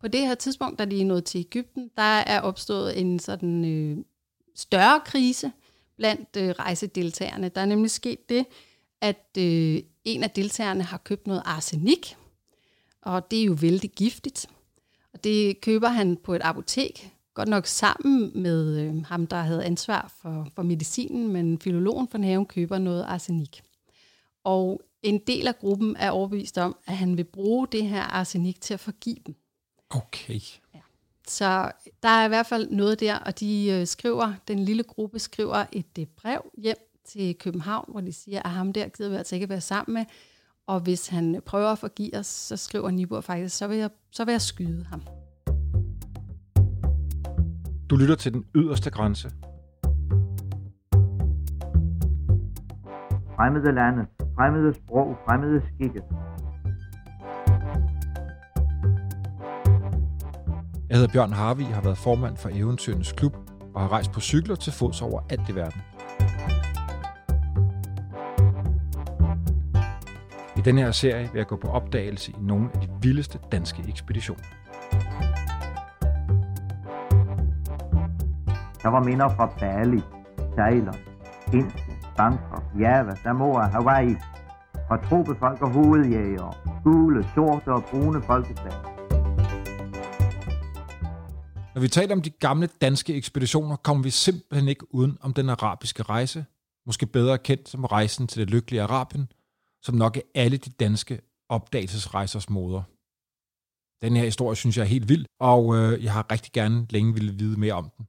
på det her tidspunkt, da de er nået til Ægypten, der er opstået en sådan øh, større krise blandt øh, rejsedeltagerne. Der er nemlig sket det, at øh, en af deltagerne har købt noget arsenik, og det er jo vældig giftigt. Og det køber han på et apotek, godt nok sammen med øh, ham, der havde ansvar for, for medicinen, men filologen fra haven køber noget arsenik. Og en del af gruppen er overbevist om, at han vil bruge det her arsenik til at forgive dem. Okay. Ja. Så der er i hvert fald noget der, og de øh, skriver, den lille gruppe skriver et øh, brev hjem til København, hvor de siger, at ham der gider vi altså ikke være sammen med, og hvis han prøver at forgive os, så skriver Nibor faktisk, så vil jeg, så vil jeg skyde ham. Du lytter til den yderste grænse. Fremmede lande, fremmede sprog, fremmede skikke. Jeg hedder Bjørn Harvi, har været formand for Eventyrenes Klub og har rejst på cykler til fods over alt i verden. I denne her serie vil jeg gå på opdagelse i nogle af de vildeste danske ekspeditioner. Der var minder fra Bali, Thailand, Indien, Bangkok, Java, Samoa, Hawaii. Fra tropefolk og hovedjæger, gule, sorte og brune folkeslag. Når vi taler om de gamle danske ekspeditioner, kommer vi simpelthen ikke uden om den arabiske rejse, måske bedre kendt som rejsen til det lykkelige Arabien, som nok er alle de danske opdagelsesrejsers moder. Den her historie synes jeg er helt vild, og øh, jeg har rigtig gerne længe ville vide mere om den.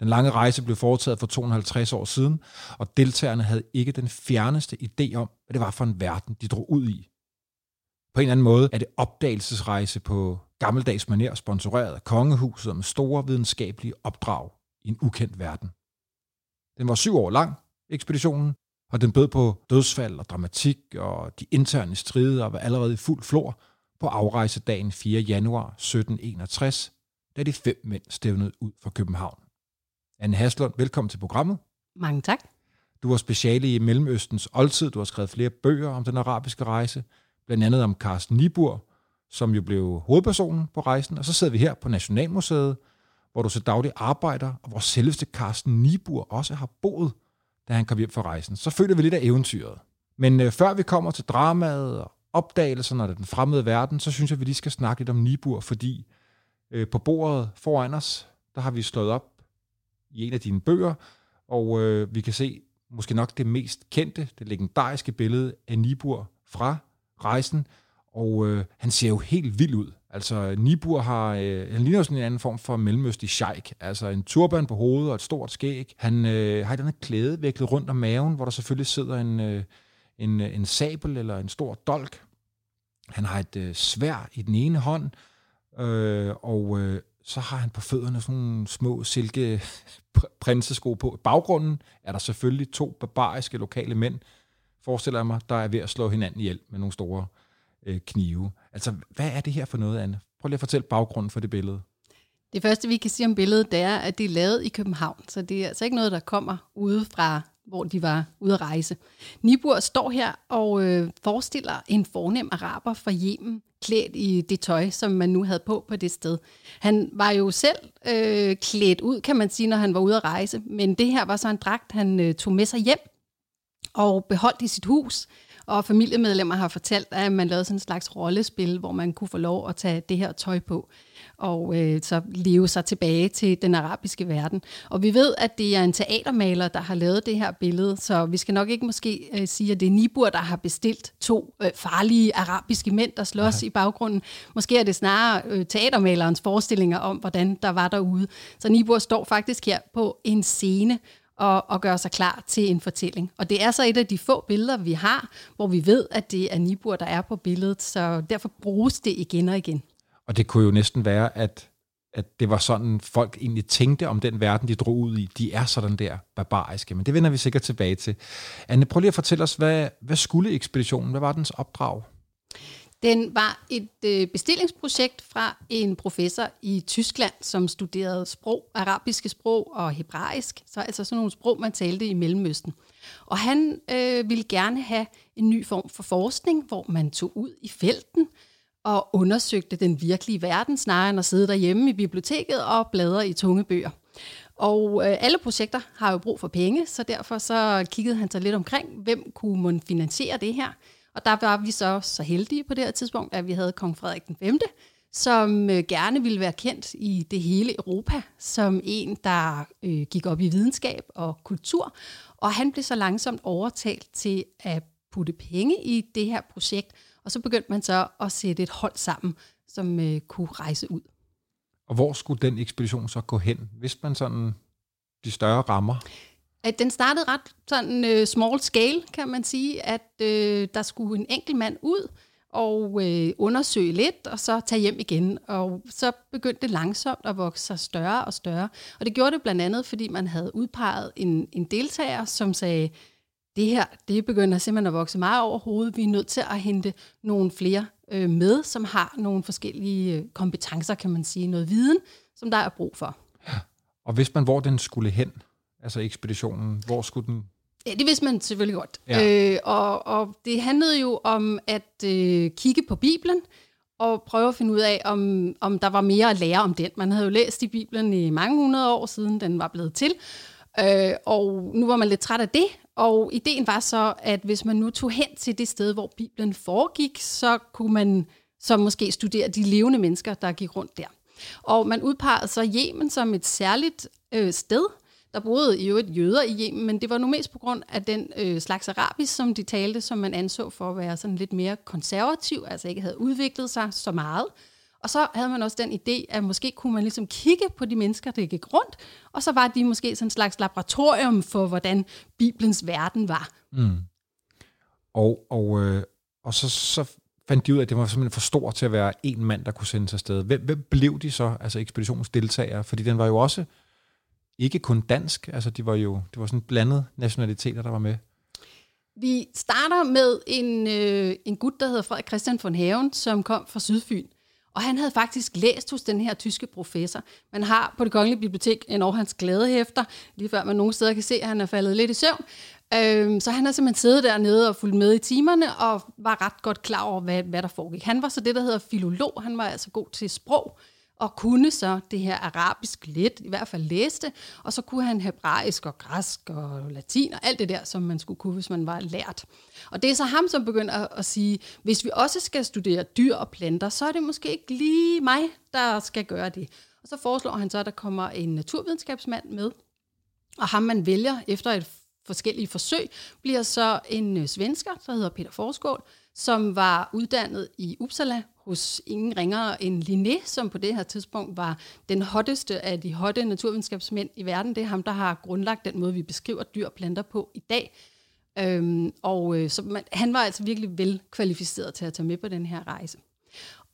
Den lange rejse blev foretaget for 250 år siden, og deltagerne havde ikke den fjerneste idé om, hvad det var for en verden, de drog ud i. På en eller anden måde er det opdagelsesrejse på gammeldags manér sponsoreret af kongehuset med store videnskabelige opdrag i en ukendt verden. Den var syv år lang, ekspeditionen, og den bød på dødsfald og dramatik, og de interne strider var allerede i fuld flor på afrejsedagen 4. januar 1761, da de fem mænd stævnede ud fra København. Anne Haslund, velkommen til programmet. Mange tak. Du var speciale i Mellemøstens oldtid. Du har skrevet flere bøger om den arabiske rejse, blandt andet om Carsten Nibur, som jo blev hovedpersonen på rejsen. Og så sidder vi her på Nationalmuseet, hvor du så dagligt arbejder, og hvor selveste Carsten Nibur også har boet, da han kom hjem fra rejsen. Så føler vi lidt af eventyret. Men øh, før vi kommer til dramaet og opdagelserne af den fremmede verden, så synes jeg, at vi lige skal snakke lidt om Nibur, fordi øh, på bordet foran os, der har vi slået op i en af dine bøger, og øh, vi kan se måske nok det mest kendte, det legendariske billede af Nibur fra rejsen, og øh, han ser jo helt vild ud. Altså, Nibur har, øh, han ligner sådan en anden form for mellemøstlig sheik. Altså en turban på hovedet og et stort skæg. Han øh, har et andet klæde viklet rundt om maven, hvor der selvfølgelig sidder en, øh, en, øh, en sabel eller en stor dolk. Han har et øh, svær i den ene hånd, øh, og øh, så har han på fødderne sådan nogle små silke prinsesko på. I baggrunden er der selvfølgelig to barbariske lokale mænd, forestiller jeg mig, der er ved at slå hinanden ihjel med nogle store øh, Øh, knive. Altså, hvad er det her for noget, Anne? Prøv lige at fortælle baggrunden for det billede. Det første, vi kan sige om billedet, det er, at det er lavet i København. Så det er altså ikke noget, der kommer ude fra, hvor de var ude at rejse. Nibur står her og øh, forestiller en fornem araber fra Yemen, klædt i det tøj, som man nu havde på på det sted. Han var jo selv øh, klædt ud, kan man sige, når han var ude at rejse. Men det her var så en dragt, han øh, tog med sig hjem og beholdt i sit hus. Og familiemedlemmer har fortalt, at man lavede sådan en slags rollespil, hvor man kunne få lov at tage det her tøj på og øh, så leve sig tilbage til den arabiske verden. Og vi ved, at det er en teatermaler, der har lavet det her billede, så vi skal nok ikke måske øh, sige, at det er Nibur, der har bestilt to øh, farlige arabiske mænd, der slås Nej. i baggrunden. Måske er det snarere øh, teatermalerens forestillinger om, hvordan der var derude. Så Nibur står faktisk her på en scene og, og gøre sig klar til en fortælling. Og det er så et af de få billeder, vi har, hvor vi ved, at det er Nibur, der er på billedet, så derfor bruges det igen og igen. Og det kunne jo næsten være, at, at det var sådan, folk egentlig tænkte om den verden, de drog ud i. De er sådan der barbariske, men det vender vi sikkert tilbage til. Anne, prøv lige at fortælle os, hvad, hvad skulle ekspeditionen? Hvad var dens opdrag? Den var et øh, bestillingsprojekt fra en professor i Tyskland, som studerede sprog, arabiske sprog og hebraisk, så altså sådan nogle sprog, man talte i Mellemøsten. Og han øh, ville gerne have en ny form for forskning, hvor man tog ud i felten og undersøgte den virkelige verden, snarere end at sidde derhjemme i biblioteket og bladre i tunge bøger. Og øh, alle projekter har jo brug for penge, så derfor så kiggede han sig lidt omkring, hvem kunne man finansiere det her. Og der var vi så så heldige på det her tidspunkt, at vi havde kong Frederik den 5., som øh, gerne ville være kendt i det hele Europa, som en, der øh, gik op i videnskab og kultur. Og han blev så langsomt overtalt til at putte penge i det her projekt, og så begyndte man så at sætte et hold sammen, som øh, kunne rejse ud. Og hvor skulle den ekspedition så gå hen? Hvis man sådan de større rammer? At den startede ret sådan uh, small scale, kan man sige, at uh, der skulle en enkelt mand ud og uh, undersøge lidt, og så tage hjem igen. Og så begyndte det langsomt at vokse sig større og større. Og det gjorde det blandt andet, fordi man havde udpeget en, en deltager, som sagde, det her, det begynder simpelthen at vokse meget over hovedet. Vi er nødt til at hente nogle flere øh, med, som har nogle forskellige kompetencer, kan man sige, noget viden, som der er brug for. Ja. Og hvis man, hvor den skulle hen, altså ekspeditionen, hvor skulle den Ja, det vidste man selvfølgelig godt. Ja. Øh, og, og det handlede jo om at øh, kigge på Bibelen og prøve at finde ud af, om, om der var mere at lære om den. Man havde jo læst i Bibelen i mange hundrede år siden, den var blevet til. Øh, og nu var man lidt træt af det, og ideen var så, at hvis man nu tog hen til det sted, hvor Bibelen foregik, så kunne man så måske studere de levende mennesker, der gik rundt der. Og man udpegede så Yemen som et særligt øh, sted. Der boede i øvrigt jøder i Yemen, men det var nu mest på grund af den øh, slags arabisk, som de talte, som man anså for at være sådan lidt mere konservativ, altså ikke havde udviklet sig så meget. Og så havde man også den idé, at måske kunne man ligesom kigge på de mennesker, der gik rundt, og så var de måske sådan en slags laboratorium for, hvordan Bibelens verden var. Mm. Og, og, øh, og så, så fandt de ud af, at det var simpelthen for stort til at være en mand, der kunne sendes afsted. Hvem, hvem blev de så, altså ekspeditionsdeltagere? Fordi den var jo også ikke kun dansk, altså de var jo det var sådan blandet nationaliteter, der var med. Vi starter med en, øh, en gut, der hedder Frederik Christian von Haven, som kom fra Sydfyn. Og han havde faktisk læst hos den her tyske professor. Man har på det kongelige bibliotek en over hans glædehæfter, lige før man nogle steder kan se, at han er faldet lidt i søvn. Øhm, så han har simpelthen siddet dernede og fulgt med i timerne, og var ret godt klar over, hvad, hvad der foregik. Han var så det, der hedder filolog. Han var altså god til sprog og kunne så det her arabisk lidt, i hvert fald læste, og så kunne han hebraisk og græsk og latin og alt det der, som man skulle kunne, hvis man var lært. Og det er så ham, som begynder at, at sige, hvis vi også skal studere dyr og planter, så er det måske ikke lige mig, der skal gøre det. Og så foreslår han så, at der kommer en naturvidenskabsmand med, og ham man vælger efter et forskellige forsøg, bliver så en øh, svensker, der hedder Peter Forskål, som var uddannet i Uppsala hos ingen ringere end Linné, som på det her tidspunkt var den hotteste af de hotte naturvidenskabsmænd i verden. Det er ham, der har grundlagt den måde, vi beskriver dyr og planter på i dag. Øhm, og øh, så man, han var altså virkelig velkvalificeret til at tage med på den her rejse.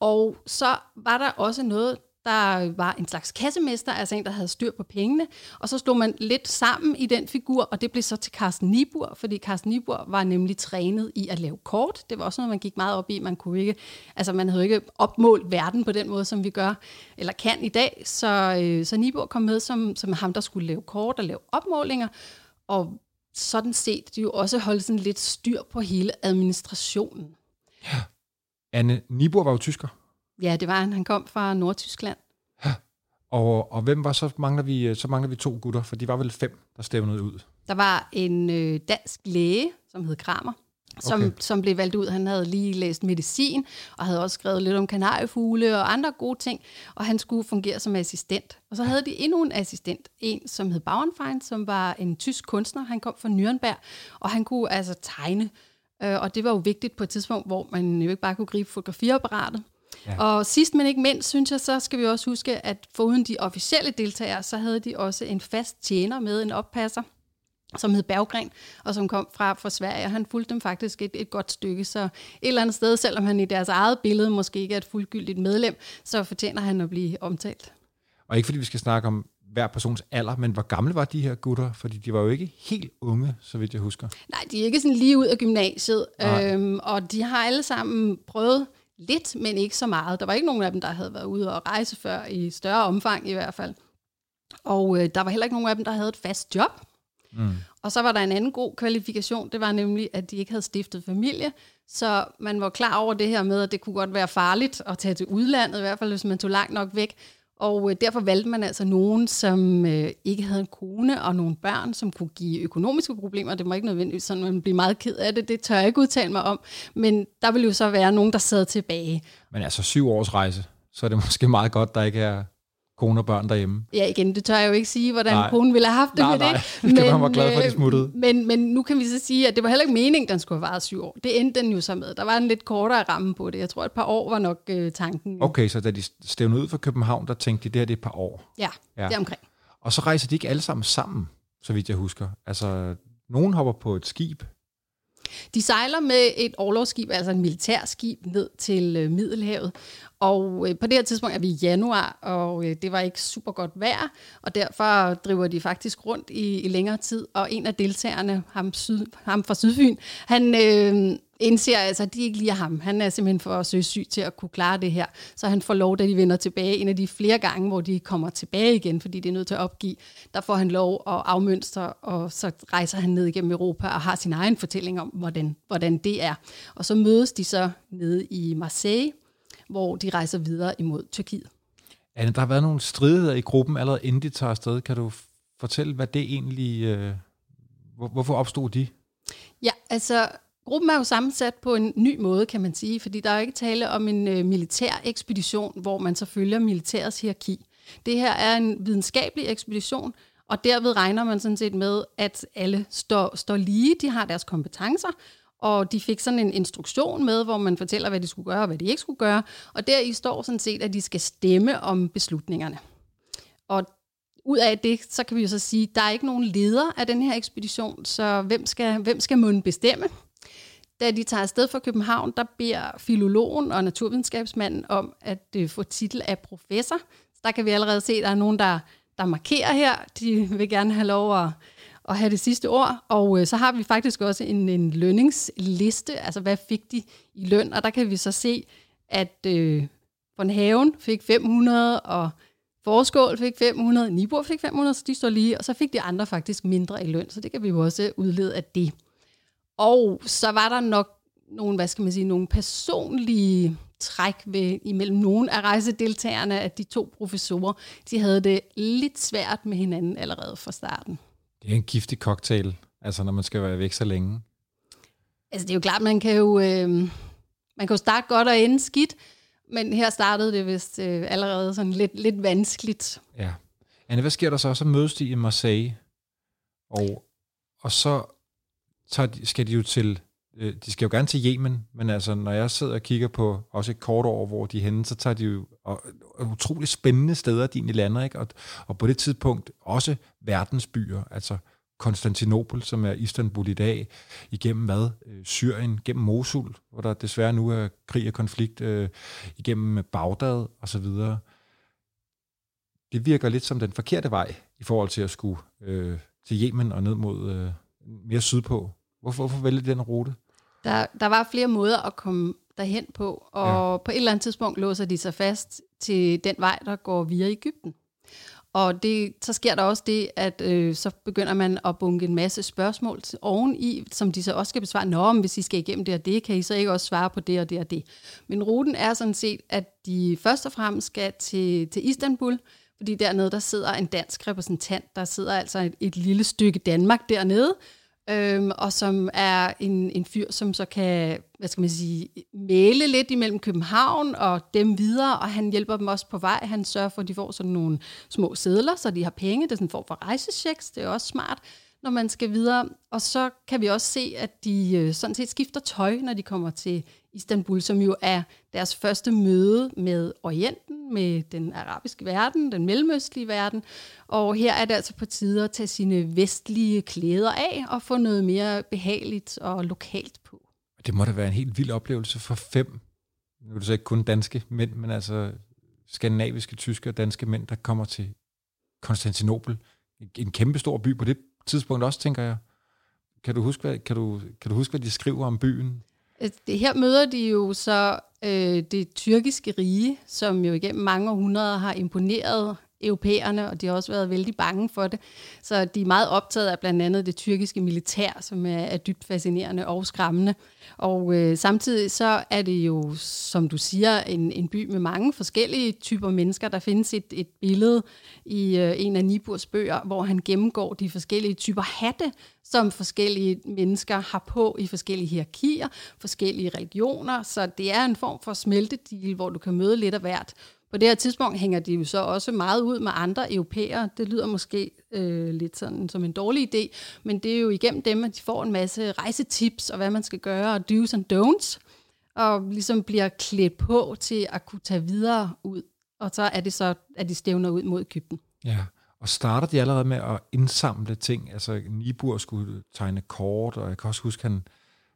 Og så var der også noget, der var en slags kassemester, altså en, der havde styr på pengene, og så slog man lidt sammen i den figur, og det blev så til Carsten Nibur, fordi Carsten Nibur var nemlig trænet i at lave kort. Det var også noget, man gik meget op i. Man kunne ikke, altså man havde ikke opmålt verden på den måde, som vi gør, eller kan i dag. Så, øh, så Nibur kom med som, som ham, der skulle lave kort og lave opmålinger, og sådan set de jo også holde sådan lidt styr på hele administrationen. Ja. Anne Nibur var jo tysker. Ja, det var han. Han kom fra Nordtyskland. Og, og hvem var så mangler vi så mangler vi to gutter, for de var vel fem, der stævnede ud. Der var en øh, dansk læge, som hed Kramer, som, okay. som blev valgt ud. Han havde lige læst medicin, og havde også skrevet lidt om kanariefugle og andre gode ting, og han skulle fungere som assistent. Og så havde de endnu en assistent, en som hed Bauernfeind, som var en tysk kunstner. Han kom fra Nürnberg, og han kunne altså tegne. Øh, og det var jo vigtigt på et tidspunkt, hvor man jo ikke bare kunne gribe fotografiapparatet. Ja. Og sidst men ikke mindst, synes jeg, så skal vi også huske, at foruden de officielle deltagere, så havde de også en fast tjener med, en oppasser, som hed Berggren, og som kom fra, fra Sverige. Han fulgte dem faktisk et, et godt stykke, så et eller andet sted, selvom han i deres eget billede måske ikke er et fuldgyldigt medlem, så fortjener han at blive omtalt. Og ikke fordi vi skal snakke om hver persons alder, men hvor gamle var de her gutter? Fordi de var jo ikke helt unge, så vidt jeg husker. Nej, de er ikke sådan lige ud af gymnasiet, øhm, og de har alle sammen prøvet lidt, men ikke så meget. Der var ikke nogen af dem, der havde været ude og rejse før, i større omfang i hvert fald. Og øh, der var heller ikke nogen af dem, der havde et fast job. Mm. Og så var der en anden god kvalifikation, det var nemlig, at de ikke havde stiftet familie, så man var klar over det her med, at det kunne godt være farligt at tage til udlandet, i hvert fald hvis man tog langt nok væk. Og øh, derfor valgte man altså nogen, som øh, ikke havde en kone og nogle børn, som kunne give økonomiske problemer. Det må ikke nødvendigvis sådan, man bliver meget ked af det. Det tør jeg ikke udtale mig om. Men der ville jo så være nogen, der sad tilbage. Men altså syv års rejse, så er det måske meget godt, der ikke er kone og børn derhjemme. Ja, igen, det tør jeg jo ikke sige, hvordan nej. konen ville have haft det nej, med nej. det. det kan man være glad for, at de smuttede. Men, men nu kan vi så sige, at det var heller ikke meningen, den skulle have varet syv år. Det endte den jo så med. Der var en lidt kortere ramme på det. Jeg tror, et par år var nok øh, tanken. Okay, så da de stævnede ud fra København, der tænkte de, det her det er et par år. Ja, ja, det omkring. Og så rejser de ikke alle sammen sammen, så vidt jeg husker. Altså, nogen hopper på et skib, de sejler med et overlovsskib, altså et militærskib, ned til øh, Middelhavet. Og øh, på det her tidspunkt er vi i januar, og øh, det var ikke super godt vejr, og derfor driver de faktisk rundt i, i længere tid. Og en af deltagerne, ham, syd, ham fra Sydfyn, han øh, indser altså, at de ikke lige ham. Han er simpelthen for søsyg til at kunne klare det her. Så han får lov, da de vender tilbage, en af de flere gange, hvor de kommer tilbage igen, fordi de er nødt til at opgive, der får han lov at afmønstre, og så rejser han ned igennem Europa og har sin egen fortælling om, hvordan, hvordan det er. Og så mødes de så nede i Marseille, hvor de rejser videre imod Tyrkiet. Anne, der har været nogle stridigheder i gruppen allerede inden de tager afsted. Kan du fortælle, hvad det egentlig... Øh, hvorfor opstod de? Ja, altså gruppen er jo sammensat på en ny måde, kan man sige, fordi der er jo ikke tale om en øh, militær ekspedition, hvor man så følger militærets hierarki. Det her er en videnskabelig ekspedition, og derved regner man sådan set med, at alle står, står lige, de har deres kompetencer, og de fik sådan en instruktion med, hvor man fortæller, hvad de skulle gøre og hvad de ikke skulle gøre. Og der i står sådan set, at de skal stemme om beslutningerne. Og ud af det, så kan vi jo så sige, at der er ikke nogen leder af den her ekspedition, så hvem skal, hvem skal munden bestemme? Da de tager afsted fra København, der beder filologen og naturvidenskabsmanden om at øh, få titel af professor. Så der kan vi allerede se, at der er nogen, der, der markerer her. De vil gerne have lov at at have det sidste ord. Og øh, så har vi faktisk også en, en lønningsliste, altså hvad fik de i løn, og der kan vi så se, at øh, von Haven fik 500, og Forskål fik 500, Nibor fik 500, så de står lige, og så fik de andre faktisk mindre i løn, så det kan vi jo også udlede af det. Og så var der nok nogle, hvad skal man sige, nogle personlige træk ved, imellem nogle af rejsedeltagerne, at de to professorer, de havde det lidt svært med hinanden allerede fra starten. Det er en giftig cocktail, altså når man skal være væk så længe. Altså det er jo klart, man kan jo, øh, man kan jo starte godt og ende skidt, men her startede det vist øh, allerede sådan lidt, lidt vanskeligt. Ja. Anne, hvad sker der så? Så mødes de i Marseille, og, og så tager de, skal de jo til, øh, de skal jo gerne til Yemen, men altså når jeg sidder og kigger på også et kort år, hvor de er henne, så tager de jo og, og utrolig spændende steder, de egentlig lander, ikke? Og, og på det tidspunkt også verdensbyer, altså Konstantinopel, som er Istanbul i dag, igennem hvad? Øh, Syrien, gennem Mosul, hvor der desværre nu er krig og konflikt, øh, igennem Bagdad og så videre. Det virker lidt som den forkerte vej i forhold til at skulle øh, til Yemen og ned mod øh, mere sydpå. Hvorfor, hvorfor vælge den rute? Der, der var flere måder at komme derhen på, og ja. på et eller andet tidspunkt låser de sig fast til den vej, der går via Ægypten. Og det, så sker der også det, at øh, så begynder man at bunke en masse spørgsmål oveni, som de så også skal besvare. Nå, men hvis I skal igennem det og det, kan I så ikke også svare på det og det og det. Men ruten er sådan set, at de først og fremmest skal til, til Istanbul, fordi dernede der sidder en dansk repræsentant, der sidder altså et, et lille stykke Danmark dernede, øhm, og som er en, en fyr, som så kan, hvad skal man sige, male lidt imellem København og dem videre, og han hjælper dem også på vej. Han sørger for, at de får sådan nogle små sædler, så de har penge. Det er sådan en form for rejsechecks, det er også smart når man skal videre. Og så kan vi også se, at de øh, sådan set skifter tøj, når de kommer til Istanbul, som jo er deres første møde med Orienten, med den arabiske verden, den mellemøstlige verden. Og her er det altså på tide at tage sine vestlige klæder af og få noget mere behageligt og lokalt på. Det må da være en helt vild oplevelse for fem, nu er det så ikke kun danske mænd, men altså skandinaviske, tyske og danske mænd, der kommer til Konstantinopel. En kæmpe stor by på det tidspunkt også, tænker jeg. Kan du huske, hvad, kan du, kan du huske, hvad de skriver om byen? Øh, det her møder de jo så øh, det tyrkiske rige, som jo igennem mange århundreder har imponeret europæerne, og de har også været vældig bange for det. Så de er meget optaget af blandt andet det tyrkiske militær, som er, er dybt fascinerende og skræmmende. Og øh, samtidig så er det jo, som du siger, en, en by med mange forskellige typer mennesker. Der findes et, et billede i øh, en af Niburs bøger, hvor han gennemgår de forskellige typer hatte, som forskellige mennesker har på i forskellige hierarkier, forskellige religioner. Så det er en form for smeltedil, hvor du kan møde lidt af hvert. På det her tidspunkt hænger de jo så også meget ud med andre europæere. Det lyder måske øh, lidt sådan som en dårlig idé, men det er jo igennem dem, at de får en masse rejsetips og hvad man skal gøre, og do's and don'ts, og ligesom bliver klædt på til at kunne tage videre ud. Og så er det så, at de stævner ud mod Ægypten. Ja, og starter de allerede med at indsamle ting. Altså Nibur skulle tegne kort, og jeg kan også huske, han,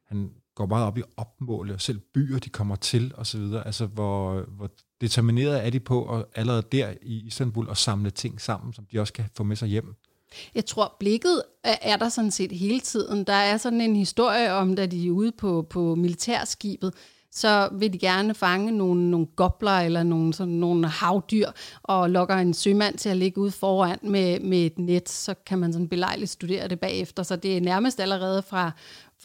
han går meget op i opmåle, og selv byer, de kommer til, og så videre. Altså, hvor, hvor determineret er de på at allerede der i Istanbul at samle ting sammen, som de også kan få med sig hjem? Jeg tror, blikket er der sådan set hele tiden. Der er sådan en historie om, da de er ude på, på militærskibet, så vil de gerne fange nogle, nogle gobler eller nogle, sådan, nogle havdyr, og lokker en sømand til at ligge ude foran med, med et net, så kan man sådan belejligt studere det bagefter. Så det er nærmest allerede fra,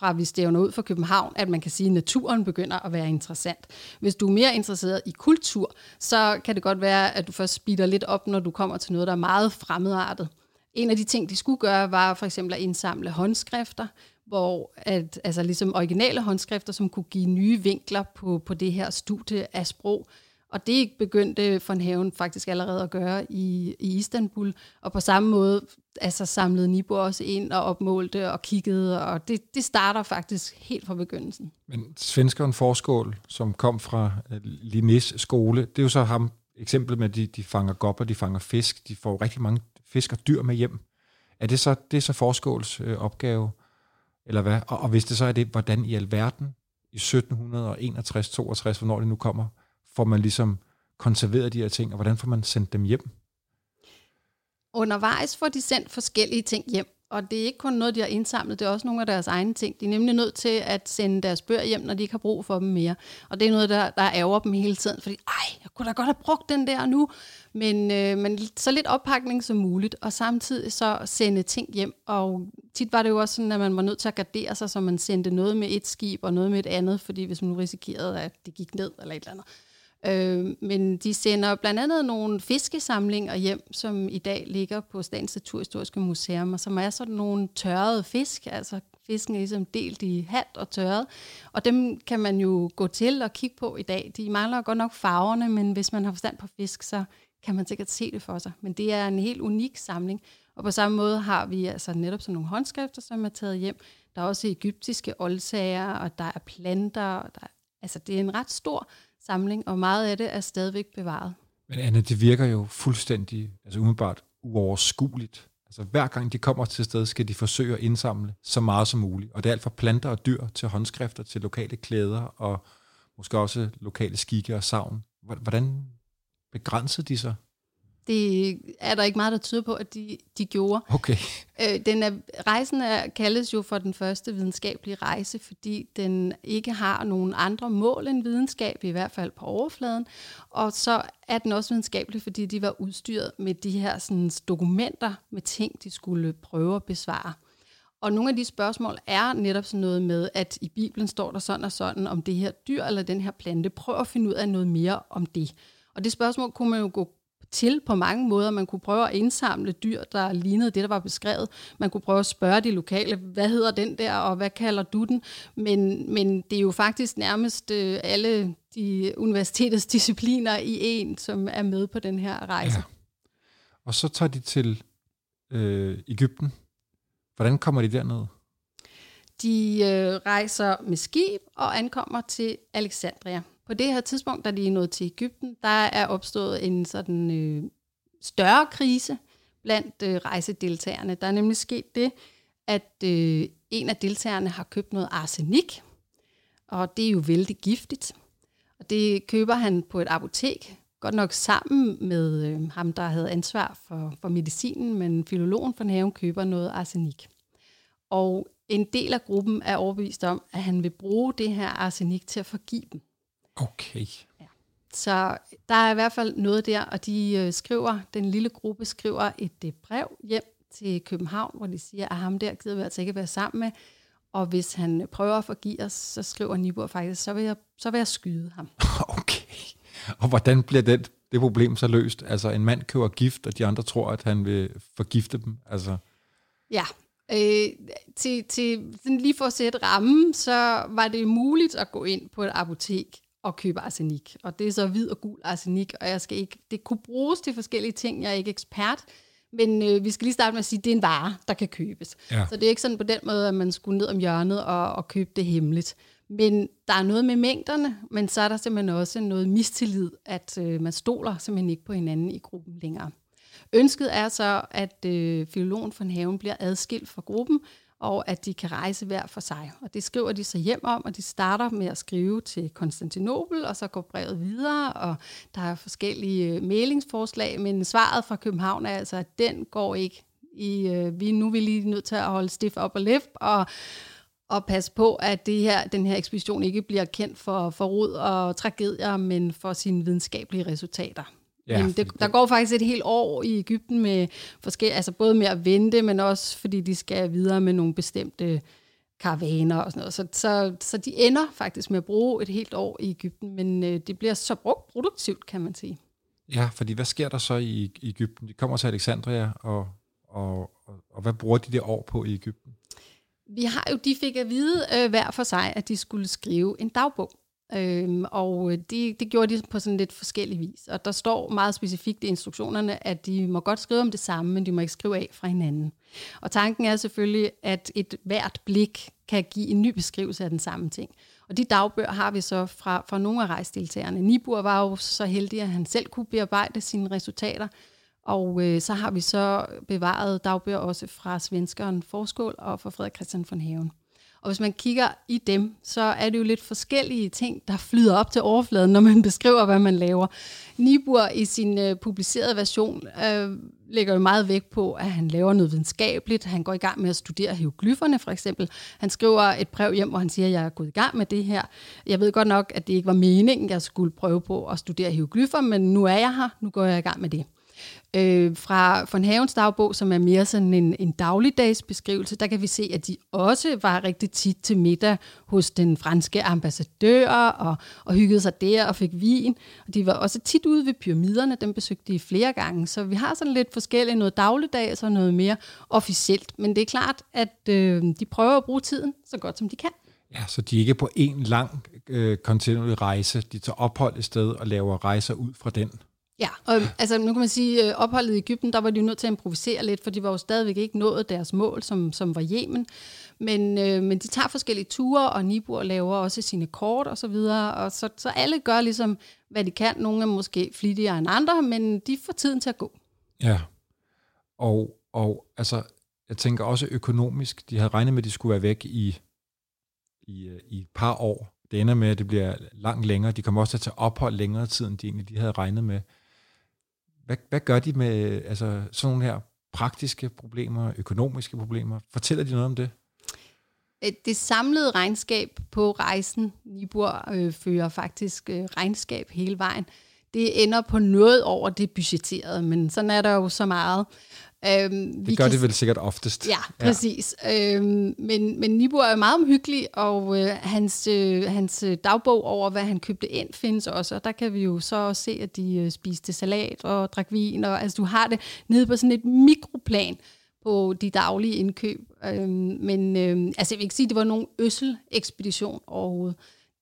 fra vi stævner ud fra København, at man kan sige, at naturen begynder at være interessant. Hvis du er mere interesseret i kultur, så kan det godt være, at du først speeder lidt op, når du kommer til noget, der er meget fremmedartet. En af de ting, de skulle gøre, var for eksempel at indsamle håndskrifter, hvor at, altså ligesom originale håndskrifter, som kunne give nye vinkler på, på det her studie af sprog. Og det begyndte von Haven faktisk allerede at gøre i, i Istanbul. Og på samme måde altså, samlede Nibo også ind og opmålte og kiggede. Og det, det starter faktisk helt fra begyndelsen. Men svenskeren Forskål, som kom fra Limes Linnés skole, det er jo så ham, eksempel med, at de, de fanger gopper, de fanger fisk, de får rigtig mange fisk og dyr med hjem. Er det så, det er så Forskåls øh, opgave? Eller hvad? Og, og hvis det så er det, hvordan i alverden i 1761, 62, hvornår det nu kommer, får man ligesom konserveret de her ting, og hvordan får man sendt dem hjem? Undervejs får de sendt forskellige ting hjem, og det er ikke kun noget, de har indsamlet, det er også nogle af deres egne ting. De er nemlig nødt til at sende deres bøger hjem, når de ikke har brug for dem mere. Og det er noget, der, der ærger dem hele tiden, fordi ej, jeg kunne da godt have brugt den der nu, men, øh, men så lidt oppakning som muligt, og samtidig så sende ting hjem. Og tit var det jo også sådan, at man var nødt til at gardere sig, så man sendte noget med et skib og noget med et andet, fordi hvis man nu risikerede, at det gik ned eller et eller andet. Øh, men de sender blandt andet nogle fiskesamlinger hjem, som i dag ligger på Statens Naturhistoriske Museum, og som er sådan nogle tørrede fisk, altså fisken er ligesom delt i halvt og tørret, og dem kan man jo gå til og kigge på i dag. De mangler godt nok farverne, men hvis man har forstand på fisk, så kan man sikkert se det for sig. Men det er en helt unik samling, og på samme måde har vi altså netop sådan nogle håndskrifter, som er taget hjem. Der er også egyptiske oldsager, og der er planter, og der, altså det er en ret stor samling, og meget af det er stadigvæk bevaret. Men Anne, det virker jo fuldstændig, altså umiddelbart uoverskueligt. Altså hver gang de kommer til sted, skal de forsøge at indsamle så meget som muligt. Og det er alt fra planter og dyr til håndskrifter, til lokale klæder og måske også lokale skikke og savn. Hvordan begrænser de sig? Det er der ikke meget, der tyder på, at de, de gjorde. Okay. Øh, den er, rejsen er, kaldes jo for den første videnskabelige rejse, fordi den ikke har nogen andre mål end videnskab, i hvert fald på overfladen. Og så er den også videnskabelig, fordi de var udstyret med de her sådan, dokumenter med ting, de skulle prøve at besvare. Og nogle af de spørgsmål er netop sådan noget med, at i Bibelen står der sådan og sådan om det her dyr eller den her plante. Prøv at finde ud af noget mere om det. Og det spørgsmål kunne man jo gå til på mange måder. Man kunne prøve at indsamle dyr, der lignede det, der var beskrevet. Man kunne prøve at spørge de lokale, hvad hedder den der, og hvad kalder du den? Men, men det er jo faktisk nærmest øh, alle de universitetets discipliner i en, som er med på den her rejse. Ja. Og så tager de til øh, Ægypten. Hvordan kommer de derned? De øh, rejser med skib og ankommer til Alexandria. På det her tidspunkt, da de er nået til Ægypten, der er opstået en sådan øh, større krise blandt øh, rejsedeltagerne. Der er nemlig sket det, at øh, en af deltagerne har købt noget arsenik, og det er jo vældig giftigt. Og det køber han på et apotek, godt nok sammen med øh, ham, der havde ansvar for, for medicinen, men filologen fra haven køber noget arsenik. Og en del af gruppen er overbevist om, at han vil bruge det her arsenik til at forgive dem. Okay. Ja. så der er i hvert fald noget der, og de øh, skriver, den lille gruppe skriver et øh, brev hjem til København, hvor de siger, at ham der gider vi altså ikke være sammen med, og hvis han prøver at forgive os, så skriver Nibor faktisk, så vil jeg, så vil jeg skyde ham. Okay. Og hvordan bliver det, det problem så løst? Altså, en mand køber gift, og de andre tror, at han vil forgifte dem. Altså, Ja, øh, til, til, sådan lige for at sætte rammen, så var det muligt at gå ind på et apotek og købe arsenik. Og det er så hvid og gul arsenik, og jeg skal ikke, det kunne bruges til forskellige ting. Jeg er ikke ekspert, men øh, vi skal lige starte med at sige, at det er en vare, der kan købes. Ja. Så det er ikke sådan på den måde, at man skulle ned om hjørnet og, og købe det hemmeligt. Men der er noget med mængderne, men så er der simpelthen også noget mistillid, at øh, man stoler simpelthen ikke på hinanden i gruppen længere. Ønsket er så, at øh, filologen von Haven bliver adskilt fra gruppen, og at de kan rejse hver for sig. Og det skriver de så hjem om, og de starter med at skrive til Konstantinopel, og så går brevet videre, og der er forskellige øh, mailingsforslag, men svaret fra København er altså, at den går ikke. I, øh, vi, nu er vi lige nødt til at holde stift op og lift, og og passe på, at det her, den her ekspedition ikke bliver kendt for, for rod og tragedier, men for sine videnskabelige resultater. Ja, Ja, men fordi det, der går faktisk et helt år i Ægypten med forskellige, altså både med at vente, men også fordi de skal videre med nogle bestemte karavaner og sådan noget. Så, så, så de ender faktisk med at bruge et helt år i Ægypten, men øh, det bliver så brugt produktivt, kan man sige. ja, fordi hvad sker der så i, i Ægypten? De kommer til Alexandria, og, og, og, og hvad bruger de det år på i Ægypten? Vi har jo, de fik at vide øh, hver for sig, at de skulle skrive en dagbog. Øhm, og øh, det, det gjorde de på sådan lidt forskellig vis. Og der står meget specifikt i instruktionerne, at de må godt skrive om det samme, men de må ikke skrive af fra hinanden. Og tanken er selvfølgelig, at et hvert blik kan give en ny beskrivelse af den samme ting. Og de dagbøger har vi så fra, fra nogle af rejsdeltagerne. Nibur var jo så heldig, at han selv kunne bearbejde sine resultater, og øh, så har vi så bevaret dagbøger også fra svenskeren Forskål og fra Frederik Christian von Haven. Og hvis man kigger i dem, så er det jo lidt forskellige ting, der flyder op til overfladen, når man beskriver, hvad man laver. Nibur i sin øh, publicerede version øh, lægger jo meget vægt på, at han laver noget videnskabeligt. Han går i gang med at studere hieroglyferne, for eksempel. Han skriver et brev hjem, hvor han siger, at jeg er gået i gang med det her. Jeg ved godt nok, at det ikke var meningen, jeg skulle prøve på at studere hieroglyfer, men nu er jeg her, nu går jeg i gang med det. Øh, fra von Havens dagbog, som er mere sådan en, en dagligdags beskrivelse, der kan vi se, at de også var rigtig tit til middag hos den franske ambassadør og, og hyggede sig der og fik vin. Og de var også tit ude ved pyramiderne, dem besøgte de flere gange. Så vi har sådan lidt forskelligt, noget dagligdags og noget mere officielt. Men det er klart, at øh, de prøver at bruge tiden så godt som de kan. Ja, så de er ikke på en lang øh, kontinuerlig rejse. De tager ophold et sted og laver rejser ud fra den. Ja, og øhm, altså nu kan man sige, øh, opholdet i Ægypten, der var de jo nødt til at improvisere lidt, for de var jo stadigvæk ikke nået deres mål, som, som var Yemen. Men, øh, men de tager forskellige ture, og Nibur laver også sine kort og så videre, og så, så alle gør ligesom, hvad de kan. Nogle er måske flittigere end andre, men de får tiden til at gå. Ja. Og, og altså, jeg tænker også økonomisk. De havde regnet med, at de skulle være væk i, i, øh, i et par år. Det ender med, at det bliver langt længere. De kommer også til at tage ophold længere tid, end de egentlig de havde regnet med. Hvad, hvad gør de med altså, sådan nogle her praktiske problemer, økonomiske problemer? Fortæller de noget om det? Øh, det samlede regnskab på rejsen, Nibor øh, fører faktisk øh, regnskab hele vejen, det ender på noget over det budgetterede, men sådan er der jo så meget. Øhm, Det gør det vel sikkert oftest. Ja, præcis. Ja. Øhm, men, men Nibur er meget omhyggelig, og øh, hans, øh, hans øh, dagbog over, hvad han købte ind, findes også. Og der kan vi jo så også se, at de øh, spiste salat og drak vin. Og, altså, du har det nede på sådan et mikroplan på de daglige indkøb. Øhm, men øh, altså, jeg vil ikke sige, at det var nogen øssel ekspedition overhovedet.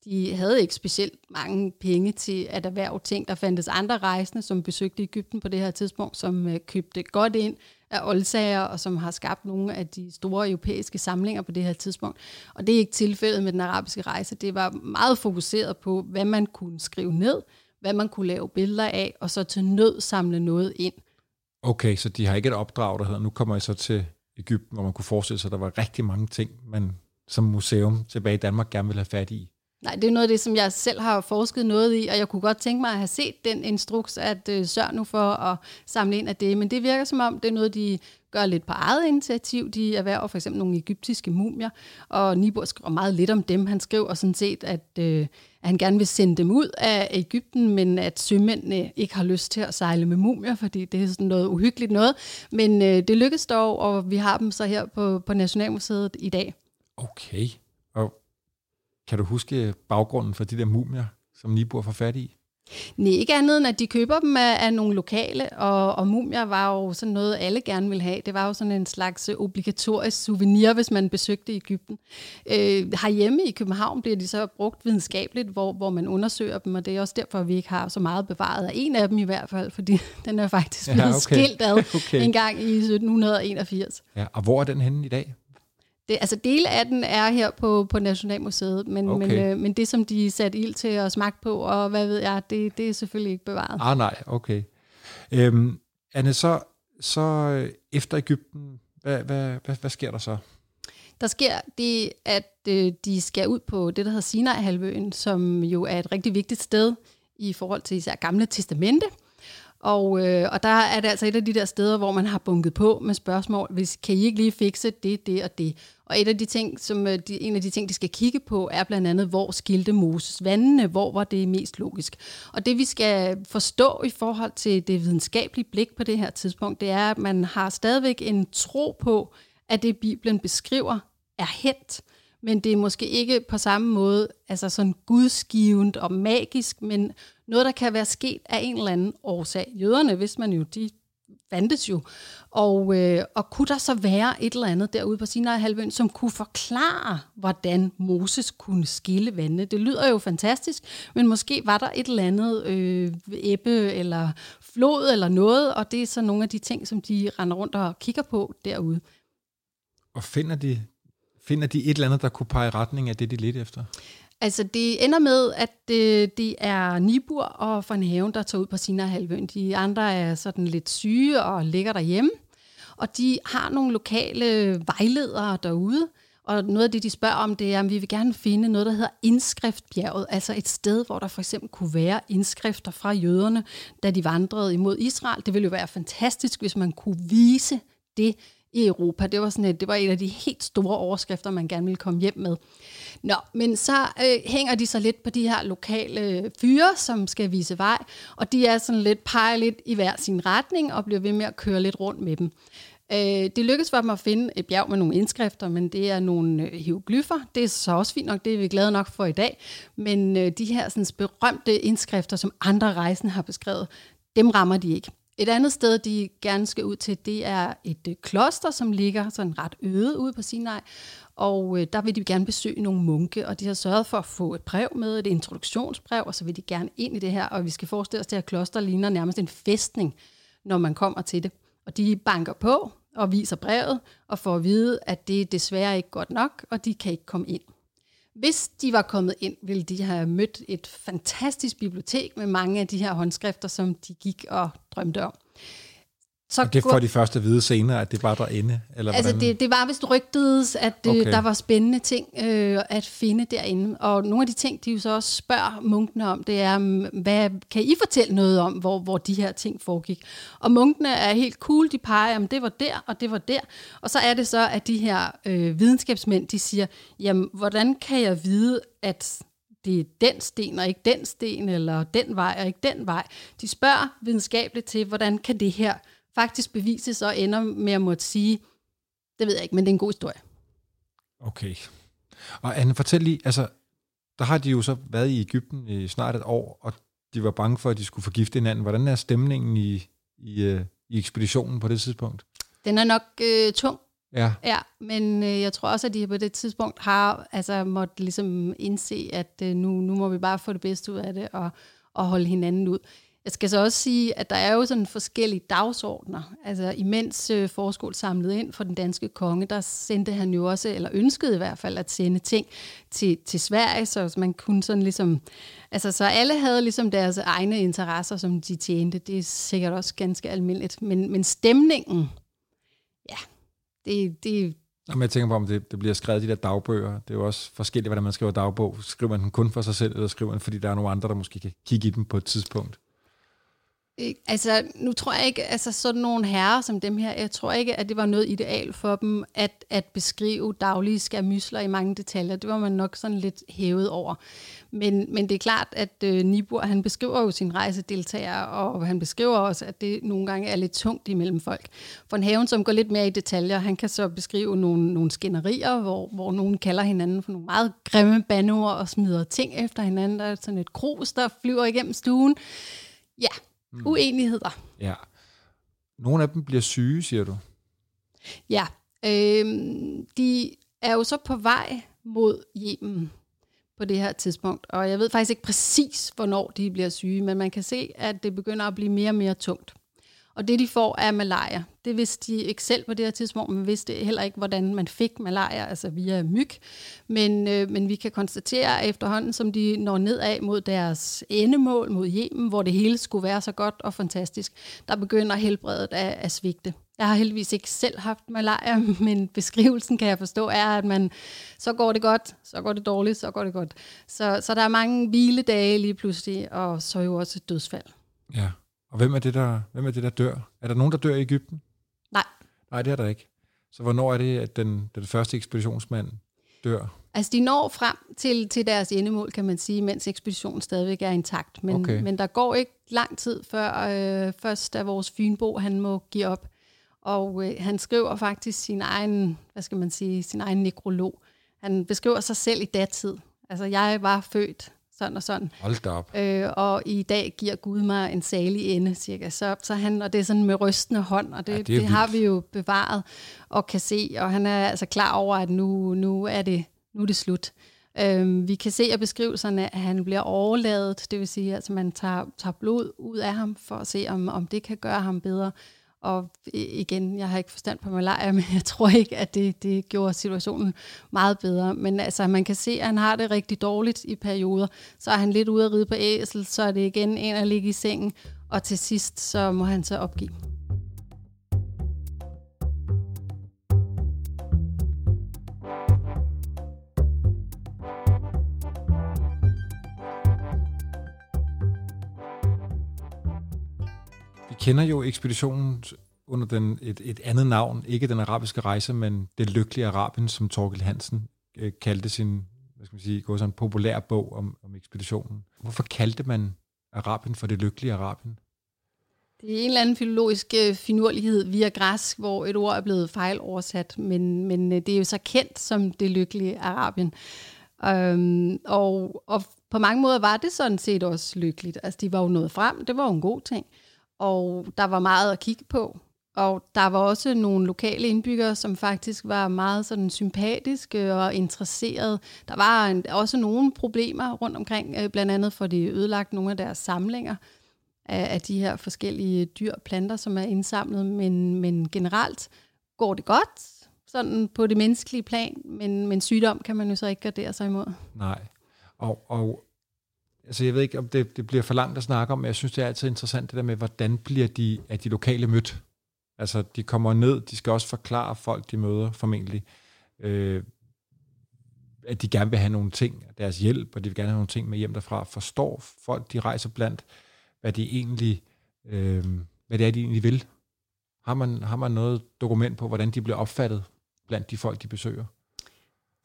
De havde ikke specielt mange penge til at erhverve ting. Der fandtes andre rejsende, som besøgte Ægypten på det her tidspunkt, som øh, købte godt ind af oldsager, og som har skabt nogle af de store europæiske samlinger på det her tidspunkt. Og det er ikke tilfældet med den arabiske rejse. Det var meget fokuseret på, hvad man kunne skrive ned, hvad man kunne lave billeder af, og så til nød samle noget ind. Okay, så de har ikke et opdrag, der hedder, nu kommer jeg så til Ægypten, hvor man kunne forestille sig, at der var rigtig mange ting, man som museum tilbage i Danmark gerne ville have fat i. Nej, det er noget af det, som jeg selv har forsket noget i, og jeg kunne godt tænke mig at have set den instruks, at øh, sørg nu for at samle ind af det. Men det virker som om, det er noget, de gør lidt på eget initiativ. De erhverver for eksempel nogle egyptiske mumier, og Nibor skriver meget lidt om dem. Han skriver sådan set, at, øh, at han gerne vil sende dem ud af Ægypten, men at sømændene ikke har lyst til at sejle med mumier, fordi det er sådan noget uhyggeligt noget. Men øh, det lykkedes dog, og vi har dem så her på, på Nationalmuseet i dag. Okay. Og kan du huske baggrunden for de der mumier, som Nibor får fat i? Nej, ikke andet end, at de køber dem af, af nogle lokale, og, og mumier var jo sådan noget, alle gerne ville have. Det var jo sådan en slags obligatorisk souvenir, hvis man besøgte Ægypten. Øh, herhjemme i København bliver de så brugt videnskabeligt, hvor, hvor man undersøger dem, og det er også derfor, at vi ikke har så meget bevaret af en af dem i hvert fald, fordi den er faktisk blevet ja, okay. skilt ad okay. en gang i 1781. Ja, og hvor er den henne i dag? Det, altså dele af den er her på, på Nationalmuseet, men, okay. men, øh, men det, som de satte ild til at smage på, og hvad ved jeg, det, det er selvfølgelig ikke bevaret. Ah nej, okay. Øhm, Anne, så, så øh, efter Ægypten, hvad, hvad, hvad, hvad sker der så? Der sker det, at øh, de skal ud på det, der hedder Sinai-halvøen, som jo er et rigtig vigtigt sted i forhold til især gamle testamente. Og, øh, og der er det altså et af de der steder, hvor man har bunket på med spørgsmål, hvis kan I ikke lige fikse det, det og det. Og et af de ting, som øh, de, en af de ting, de skal kigge på, er blandt andet, hvor skilte Moses vandene, hvor var det mest logisk. Og det vi skal forstå i forhold til det videnskabelige blik på det her tidspunkt, det er, at man har stadigvæk en tro på, at det Bibelen beskriver er hent men det er måske ikke på samme måde altså sådan gudsgivende og magisk, men noget, der kan være sket af en eller anden årsag. Jøderne, hvis man jo, de fandtes jo. Og, øh, og kunne der så være et eller andet derude på Sinai halvøen, som kunne forklare, hvordan Moses kunne skille vandene? Det lyder jo fantastisk, men måske var der et eller andet øh, æbbe eller flod eller noget, og det er så nogle af de ting, som de render rundt og kigger på derude. Og finder de Finder de et eller andet, der kunne pege retning af det, de lidt efter? Altså, det ender med, at det, det er Nibur og Van Haven, der tager ud på Sinai halvøen. De andre er sådan lidt syge og ligger derhjemme. Og de har nogle lokale vejledere derude, og noget af det, de spørger om, det er, om vi vil gerne finde noget, der hedder indskriftbjerget, altså et sted, hvor der for eksempel kunne være indskrifter fra jøderne, da de vandrede imod Israel. Det ville jo være fantastisk, hvis man kunne vise det i Europa. Det var, sådan et, det var en af de helt store overskrifter, man gerne ville komme hjem med. Nå, men så øh, hænger de så lidt på de her lokale øh, fyre, som skal vise vej, og de er sådan lidt peger lidt i hver sin retning og bliver ved med at køre lidt rundt med dem. Øh, det lykkedes for dem at finde et bjerg med nogle indskrifter, men det er nogle øh, hieroglyffer. Det er så også fint nok, det er vi glade nok for i dag. Men øh, de her sådan, berømte indskrifter, som andre rejsende har beskrevet, dem rammer de ikke. Et andet sted, de gerne skal ud til, det er et øh, kloster, som ligger sådan ret øde ude på Sinai. Og øh, der vil de gerne besøge nogle munke, og de har sørget for at få et brev med, et introduktionsbrev, og så vil de gerne ind i det her. Og vi skal forestille os, at det her kloster ligner nærmest en festning, når man kommer til det. Og de banker på og viser brevet, og får at vide, at det er desværre ikke godt nok, og de kan ikke komme ind. Hvis de var kommet ind, ville de have mødt et fantastisk bibliotek med mange af de her håndskrifter, som de gik og drømte om. Så og det får de første at vide senere, at det var derinde? Eller altså det, det var vist rygtedes, at okay. der var spændende ting øh, at finde derinde. Og nogle af de ting, de jo så også spørger munkene om, det er, hvad, kan I fortælle noget om, hvor, hvor de her ting foregik? Og munkene er helt cool, de peger, om det var der, og det var der. Og så er det så, at de her øh, videnskabsmænd, de siger, jamen, hvordan kan jeg vide, at det er den sten og ikke den sten, eller den vej og ikke den vej. De spørger videnskabeligt til, hvordan kan det her faktisk bevises og ender med at måtte sige, det ved jeg ikke, men det er en god historie. Okay. Og Anne, fortæl lige, altså, der har de jo så været i Ægypten i snart et år, og de var bange for, at de skulle forgifte hinanden. Hvordan er stemningen i, i, øh, i ekspeditionen på det tidspunkt? Den er nok øh, tung. Ja. ja. men øh, jeg tror også, at de på det tidspunkt har altså, måtte ligesom indse, at øh, nu, nu må vi bare få det bedste ud af det og, og holde hinanden ud. Jeg skal så også sige, at der er jo sådan forskellige dagsordner. Altså imens øh, forskål samlede ind for den danske konge, der sendte han jo også, eller ønskede i hvert fald, at sende ting til, til Sverige, så man kunne sådan ligesom, altså så alle havde ligesom deres egne interesser, som de tjente. Det er sikkert også ganske almindeligt. Men, men stemningen, ja, det, det, Jamen, jeg tænker på, om det, det bliver skrevet i de der dagbøger. Det er jo også forskelligt, hvordan man skriver dagbog. Skriver man den kun for sig selv, eller skriver man, fordi der er nogle andre, der måske kan kigge i dem på et tidspunkt? Altså, nu tror jeg ikke, altså sådan nogle herrer som dem her, jeg tror ikke, at det var noget ideal for dem, at, at beskrive daglige skærmysler i mange detaljer. Det var man nok sådan lidt hævet over. Men, men det er klart, at øh, Nibur, han beskriver jo sin rejsedeltager, og han beskriver også, at det nogle gange er lidt tungt imellem folk. For en haven, som går lidt mere i detaljer, han kan så beskrive nogle, nogle skænderier, hvor, hvor nogen kalder hinanden for nogle meget grimme bandeord og smider ting efter hinanden. Der er sådan et krus, der flyver igennem stuen. Ja, mm. uenigheder. Ja. Nogle af dem bliver syge, siger du? Ja, øh, de er jo så på vej mod Yemen på det her tidspunkt. Og jeg ved faktisk ikke præcis, hvornår de bliver syge, men man kan se, at det begynder at blive mere og mere tungt. Og det, de får, er malaria. Det vidste de ikke selv på det her tidspunkt, men vidste heller ikke, hvordan man fik malaria, altså via myg. Men, øh, men vi kan konstatere efterhånden, som de når nedad mod deres endemål, mod Yemen, hvor det hele skulle være så godt og fantastisk, der begynder helbredet at, at svigte. Jeg har heldigvis ikke selv haft malaria, men beskrivelsen kan jeg forstå er, at man så går det godt, så går det dårligt, så går det godt. Så, så der er mange hviledage lige pludselig, og så jo også et dødsfald. Ja, og hvem er, det, der, hvem er det, der dør? Er der nogen, der dør i Ægypten? Nej. Nej, det er der ikke. Så hvornår er det, at den, den første ekspeditionsmand dør? Altså, de når frem til, til deres endemål, kan man sige, mens ekspeditionen stadigvæk er intakt. Men, okay. men der går ikke lang tid før øh, først, da vores Fynbo, han må give op. Og øh, han skriver faktisk sin egen, hvad skal man sige, sin egen nekrolog. Han beskriver sig selv i datid. Altså, jeg var født sådan og sådan. Hold da op. Øh, og i dag giver Gud mig en salig ende, cirka. Så, så han, og det er sådan med rystende hånd, og det, ja, det, det har vi jo bevaret og kan se. Og han er altså klar over, at nu, nu, er, det, nu er det slut. Øh, vi kan se af beskrivelserne, at han bliver overladet, det vil sige, at altså, man tager, tager blod ud af ham for at se, om, om det kan gøre ham bedre. Og igen, jeg har ikke forstand på malaria, men jeg tror ikke, at det, det gjorde situationen meget bedre. Men altså, man kan se, at han har det rigtig dårligt i perioder. Så er han lidt ude at ride på æsel, så er det igen en at ligge i sengen, og til sidst, så må han så opgive. Kender jo ekspeditionen under den, et, et andet navn, ikke den arabiske rejse, men det lykkelige Arabien, som Torkel Hansen øh, kaldte sin hvad skal man sige, gå sådan en populær bog om, om ekspeditionen. Hvorfor kaldte man Arabien for det lykkelige Arabien? Det er en eller anden filologisk øh, finurlighed via græsk, hvor et ord er blevet fejloversat, men, men øh, det er jo så kendt som det lykkelige Arabien. Øhm, og, og på mange måder var det sådan set også lykkeligt. Altså, de var jo nået frem, det var jo en god ting og der var meget at kigge på. Og der var også nogle lokale indbyggere, som faktisk var meget sådan sympatiske og interesserede. Der var en, også nogle problemer rundt omkring, øh, blandt andet for de ødelagt nogle af deres samlinger af, af de her forskellige dyr og planter, som er indsamlet. Men, men generelt går det godt, sådan på det menneskelige plan, men, men sygdom kan man jo så ikke gardere sig imod. Nej, og, og altså jeg ved ikke, om det, det bliver for langt at snakke om, men jeg synes, det er altid interessant det der med, hvordan bliver de, er de lokale mødt? Altså, de kommer ned, de skal også forklare folk, de møder formentlig, øh, at de gerne vil have nogle ting, deres hjælp, og de vil gerne have nogle ting med hjem derfra. Forstår folk, de rejser blandt, hvad de egentlig, øh, hvad det er, de egentlig vil? Har man, har man noget dokument på, hvordan de bliver opfattet blandt de folk, de besøger?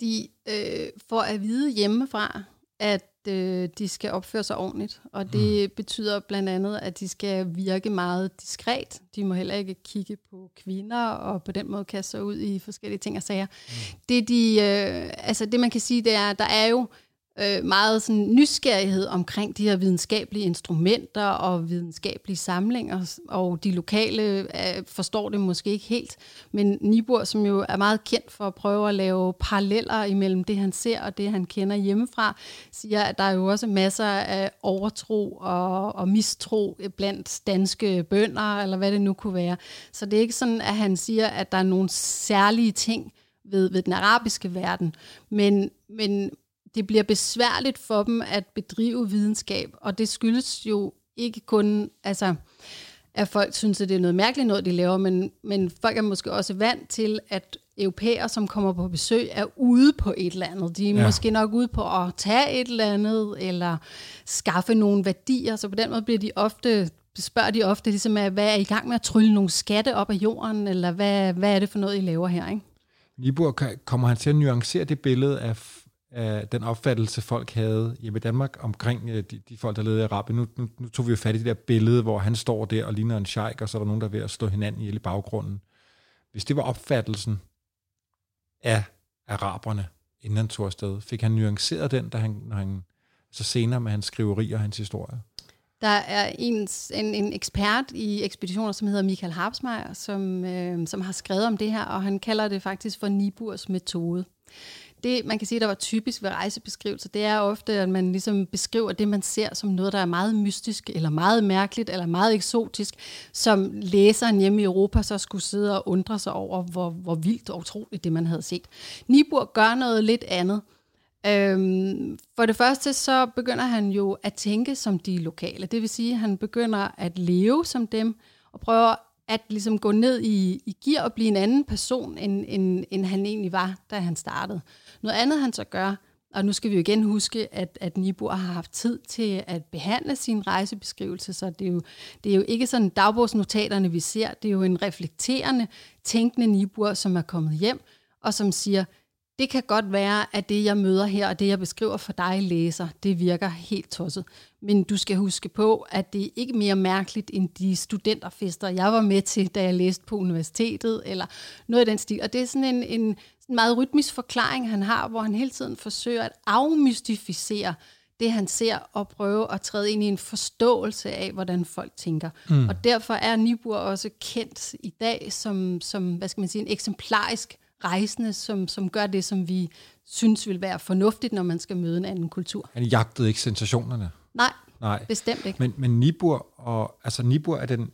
De øh, får at vide hjemmefra, at øh, de skal opføre sig ordentligt, og det mm. betyder blandt andet, at de skal virke meget diskret. De må heller ikke kigge på kvinder, og på den måde kaste sig ud i forskellige ting og sager. Mm. Det, de, øh, altså det man kan sige, det er, der er jo øh, øh, meget sådan nysgerrighed omkring de her videnskabelige instrumenter og videnskabelige samlinger, og de lokale øh, forstår det måske ikke helt. Men Nibur, som jo er meget kendt for at prøve at lave paralleller imellem det, han ser og det, han kender hjemmefra, siger, at der er jo også masser af overtro og, og mistro blandt danske bønder, eller hvad det nu kunne være. Så det er ikke sådan, at han siger, at der er nogle særlige ting, ved, ved den arabiske verden. Men, men det bliver besværligt for dem at bedrive videnskab, og det skyldes jo ikke kun, altså, at folk synes, at det er noget mærkeligt noget, de laver, men, men folk er måske også vant til, at europæere, som kommer på besøg, er ude på et eller andet. De er ja. måske nok ude på at tage et eller andet, eller skaffe nogle værdier, så på den måde bliver de ofte spørger de ofte, ligesom, hvad er I gang med at trylle nogle skatte op af jorden, eller hvad, hvad er det for noget, I laver her? Ikke? Nibur, kommer han til at nuancere det billede af, af den opfattelse, folk havde hjemme i Danmark omkring øh, de, de folk, der levede i Arabien? Nu, nu, nu tog vi jo fat i det der billede, hvor han står der og ligner en sheik, og så er der nogen, der er ved at slå hinanden ihjel i baggrunden. Hvis det var opfattelsen af araberne, inden han tog afsted, fik han nuanceret den, da han, når han så senere med hans skriverier og hans historie? Der er en, en, en ekspert i ekspeditioner, som hedder Michael Harpsmeier, som, øh, som har skrevet om det her, og han kalder det faktisk for Niburs metode. Det, man kan sige, der var typisk ved rejsebeskrivelser, det er ofte, at man ligesom beskriver det, man ser som noget, der er meget mystisk, eller meget mærkeligt, eller meget eksotisk, som læseren hjemme i Europa så skulle sidde og undre sig over, hvor, hvor vildt og utroligt det, man havde set. Nibur gør noget lidt andet. Øhm, for det første så begynder han jo at tænke som de lokale. Det vil sige, at han begynder at leve som dem, og prøver at ligesom gå ned i, i gear og blive en anden person, end, end, end han egentlig var, da han startede. Noget andet han så gør, og nu skal vi jo igen huske, at, at Nibor har haft tid til at behandle sin rejsebeskrivelse, så det er, jo, det er jo ikke sådan dagbogsnotaterne, vi ser, det er jo en reflekterende, tænkende Nibor, som er kommet hjem, og som siger, det kan godt være, at det, jeg møder her, og det, jeg beskriver for dig, læser, det virker helt tosset. Men du skal huske på, at det er ikke mere mærkeligt end de studenterfester, jeg var med til, da jeg læste på universitetet, eller noget af den stil. Og det er sådan en, en sådan meget rytmisk forklaring, han har, hvor han hele tiden forsøger at afmystificere det, han ser, og prøve at træde ind i en forståelse af, hvordan folk tænker. Mm. Og derfor er Nibur også kendt i dag som, som hvad skal man sige, en eksemplarisk rejsende, som, som gør det, som vi synes vil være fornuftigt, når man skal møde en anden kultur. Han jagtede ikke sensationerne? Nej, Nej. bestemt ikke. Men, men Nibur, og, altså Nibur er den,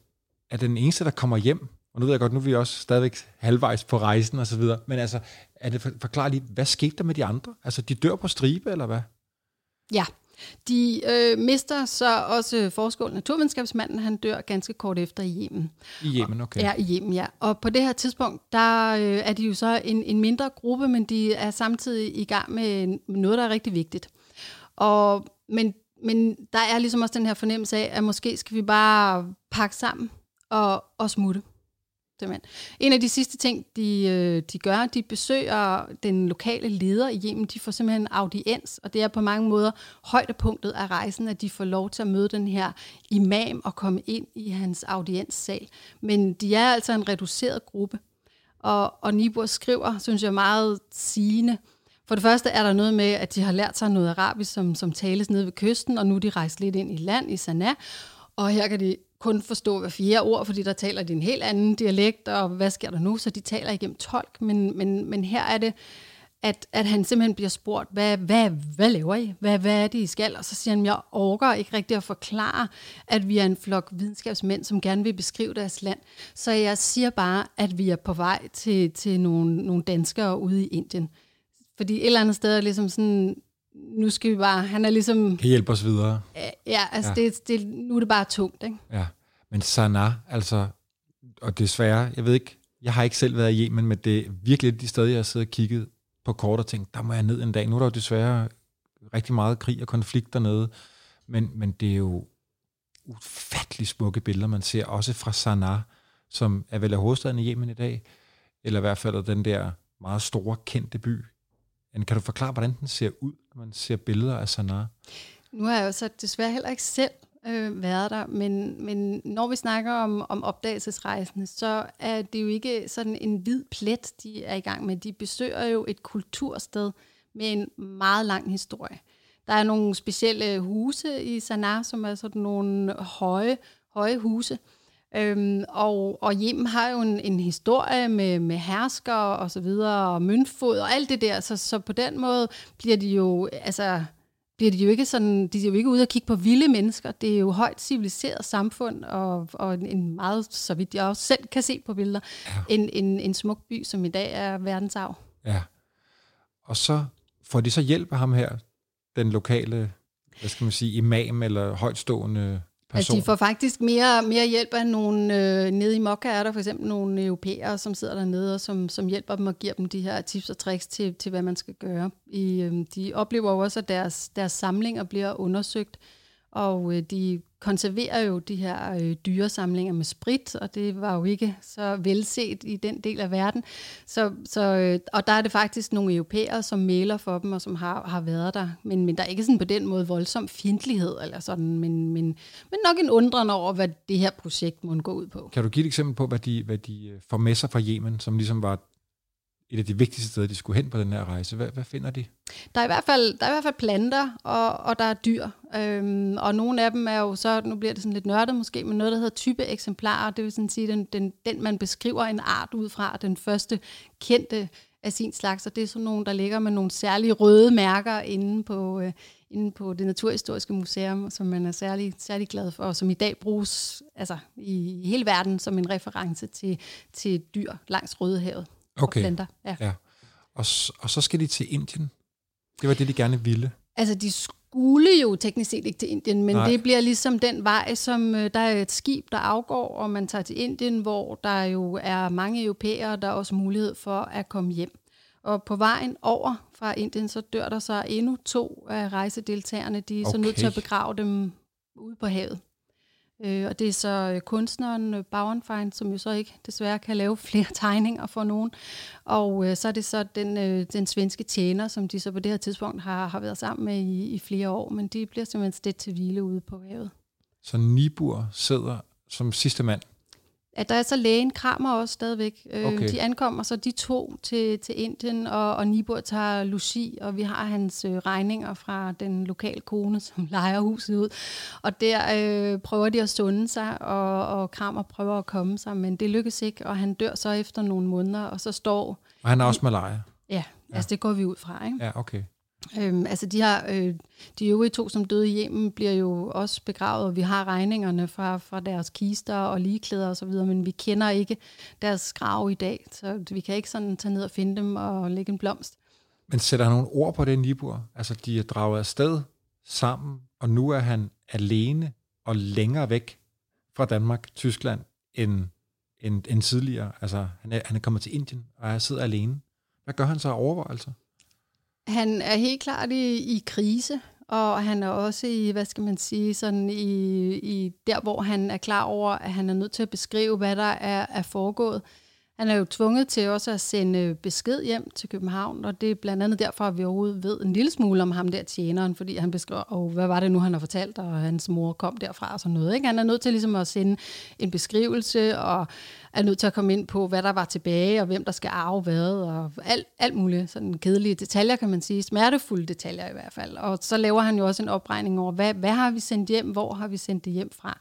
er den eneste, der kommer hjem, og nu ved jeg godt, nu er vi også stadigvæk halvvejs på rejsen og så videre, men altså, er det forklar lige, hvad skete der med de andre? Altså, de dør på stribe, eller hvad? Ja, de øh, mister så også forskål naturvidenskabsmanden, han dør ganske kort efter i Yemen. I Yemen, okay. Ja, i Yemen, ja. Og på det her tidspunkt, der øh, er de jo så en, en mindre gruppe, men de er samtidig i gang med noget, der er rigtig vigtigt. Og, men, men der er ligesom også den her fornemmelse af, at måske skal vi bare pakke sammen og, og smutte simpelthen. En af de sidste ting, de, øh, de gør, de besøger den lokale leder i Yemen. De får simpelthen audiens, og det er på mange måder højdepunktet af rejsen, at de får lov til at møde den her imam og komme ind i hans audienssal. Men de er altså en reduceret gruppe. Og, og Nibor skriver, synes jeg, meget sigende. For det første er der noget med, at de har lært sig noget arabisk, som, som tales nede ved kysten, og nu er de rejst lidt ind i land i Sanaa. Og her kan de kun forstå hver fjerde ord, fordi der taler de en helt anden dialekt, og hvad sker der nu? Så de taler igennem tolk, men, men, men her er det, at, at han simpelthen bliver spurgt, hvad, hvad, hvad laver I? Hvad, hvad er det, I skal? Og så siger han, jeg orker ikke rigtig at forklare, at vi er en flok videnskabsmænd, som gerne vil beskrive deres land. Så jeg siger bare, at vi er på vej til, til nogle, nogle danskere ude i Indien. Fordi et eller andet sted er ligesom sådan, nu skal vi bare, han er ligesom... Kan hjælpe os videre. Ja, altså ja. Det, det, nu er det bare tungt, ikke? Ja, men Sanaa, altså, og desværre, jeg ved ikke, jeg har ikke selv været i Yemen, men det er virkelig de steder, jeg har siddet og kigget på kort og tænkt, der må jeg ned en dag. Nu er der jo desværre rigtig meget krig og konflikt dernede, men, men det er jo ufattelig smukke billeder, man ser, også fra Sanaa, som er vel af hovedstaden i Yemen i dag, eller i hvert fald den der meget store, kendte by, kan du forklare, hvordan den ser ud, når man ser billeder af Sanaa? Nu har jeg jo så desværre heller ikke selv øh, været der, men, men når vi snakker om, om opdagelsesrejsende, så er det jo ikke sådan en hvid plet, de er i gang med. De besøger jo et kultursted med en meget lang historie. Der er nogle specielle huse i Sanaa, som er sådan nogle høje, høje huse, Øhm, og, og Yemen har jo en, en historie med, med hersker og så videre, og møntfod og alt det der, så, så på den måde bliver de jo, altså, bliver de jo ikke sådan, de er jo ikke ude og kigge på vilde mennesker, det er jo højt civiliseret samfund, og, og en meget, så vidt jeg også selv kan se på billeder, ja. en, en, en smuk by, som i dag er verdensarv. Ja, og så får de så hjælp af ham her, den lokale, hvad skal man sige, imam eller højtstående Altså, de får faktisk mere, mere hjælp af nogle, øh, nede i Mokka er der for eksempel nogle europæere, som sidder dernede, og som, som hjælper dem og giver dem de her tips og tricks til, til hvad man skal gøre. I, øh, de oplever også, at deres, deres samlinger bliver undersøgt, og øh, de konserverer jo de her øh, dyresamlinger med sprit, og det var jo ikke så velset i den del af verden. Så, så, øh, og der er det faktisk nogle europæere, som mailer for dem, og som har, har været der. Men, men der er ikke sådan på den måde voldsom fjendtlighed, eller sådan, men, men, men nok en undren over, hvad det her projekt må gå ud på. Kan du give et eksempel på, hvad de, hvad de øh, får med sig fra Yemen, som ligesom var et af de vigtigste steder, de skulle hen på den her rejse. Hvad, hvad finder de? Der er, i hvert fald, der er i hvert fald planter, og, og der er dyr. Øhm, og nogle af dem er jo så, nu bliver det sådan lidt nørdet måske, men noget, der hedder type eksemplarer. Det vil sådan sige, den, den, den man beskriver en art ud fra, den første kendte af sin slags, og det er sådan nogle, der ligger med nogle særlige røde mærker inde på, øh, inde på det Naturhistoriske Museum, som man er særlig, særlig glad for, og som i dag bruges altså, i hele verden som en reference til, til dyr langs Rødehavet okay. og planter. Ja. ja. Og, og så skal de til Indien. Det var det, de gerne ville. Altså, de skulle jo teknisk set ikke til Indien, men Nej. det bliver ligesom den vej, som øh, der er et skib, der afgår, og man tager til Indien, hvor der jo er mange europæere, der er også mulighed for at komme hjem. Og på vejen over fra Indien, så dør der så endnu to af rejsedeltagerne. De er okay. så nødt til at begrave dem ude på havet. Øh, og det er så øh, kunstneren øh, Bauernfein, som jo så ikke desværre kan lave flere tegninger for nogen. Og øh, så er det så den, øh, den svenske tjener, som de så på det her tidspunkt har, har været sammen med i, i flere år, men de bliver simpelthen stedt til hvile ude på havet. Så Nibur sidder som sidste mand at der er så lægen Kramer også stadigvæk. Øh, okay. De ankommer så de to til, til Indien, og, og Nibur tager Lucy, og vi har hans øh, regninger fra den lokale kone, som leger huset ud. Og der øh, prøver de at sunde sig, og, og Kramer prøver at komme sig, men det lykkes ikke, og han dør så efter nogle måneder, og så står... Og han er også malaria? Ja, ja. altså det går vi ud fra, ikke? Ja, okay. Øhm, altså de her, øh, de øvrige to, som døde i bliver jo også begravet, og vi har regningerne fra, fra deres kister og ligeklæder og så videre, men vi kender ikke deres grav i dag, så vi kan ikke sådan tage ned og finde dem og lægge en blomst. Men sætter han nogle ord på det, Nibur? Altså, de er draget afsted sammen, og nu er han alene og længere væk fra Danmark, Tyskland, end, end, end tidligere. Altså, han er, han er kommet til Indien, og er sidder alene. Hvad gør han så af overvejelser? Han er helt klart i, i krise, og han er også i, hvad skal man sige, sådan i, i der, hvor han er klar over, at han er nødt til at beskrive, hvad der er, er foregået. Han er jo tvunget til også at sende øh, besked hjem til København, og det er blandt andet derfor, at vi overhovedet ved en lille smule om ham der tjeneren, fordi han beskriver, og hvad var det nu, han har fortalt, og hans mor kom derfra og sådan noget. Ikke? Han er nødt til ligesom at sende en beskrivelse, og er nødt til at komme ind på, hvad der var tilbage, og hvem der skal arve hvad, og alt, alt muligt sådan kedelige detaljer, kan man sige. Smertefulde detaljer i hvert fald. Og så laver han jo også en opregning over, hvad, hvad har vi sendt hjem, hvor har vi sendt det hjem fra.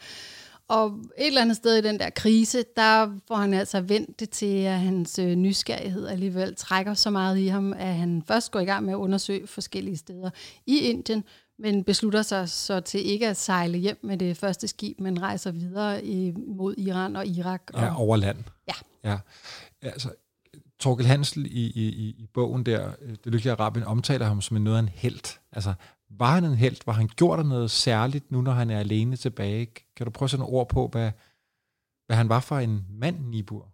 Og et eller andet sted i den der krise, der får han altså vendt det til, at hans øh, nysgerrighed alligevel trækker så meget i ham, at han først går i gang med at undersøge forskellige steder i Indien, men beslutter sig så til ikke at sejle hjem med det første skib, men rejser videre mod Iran og Irak. Og, ja, over land. Ja. ja. Altså, Torkel Hansel i, i, i bogen der, Det Lykkelige Arabien, omtaler ham som noget af en held. Altså, var han en held? Var han gjort noget særligt, nu når han er alene tilbage? Kan du prøve at sætte nogle ord på, hvad, hvad han var for en mand, Nibur?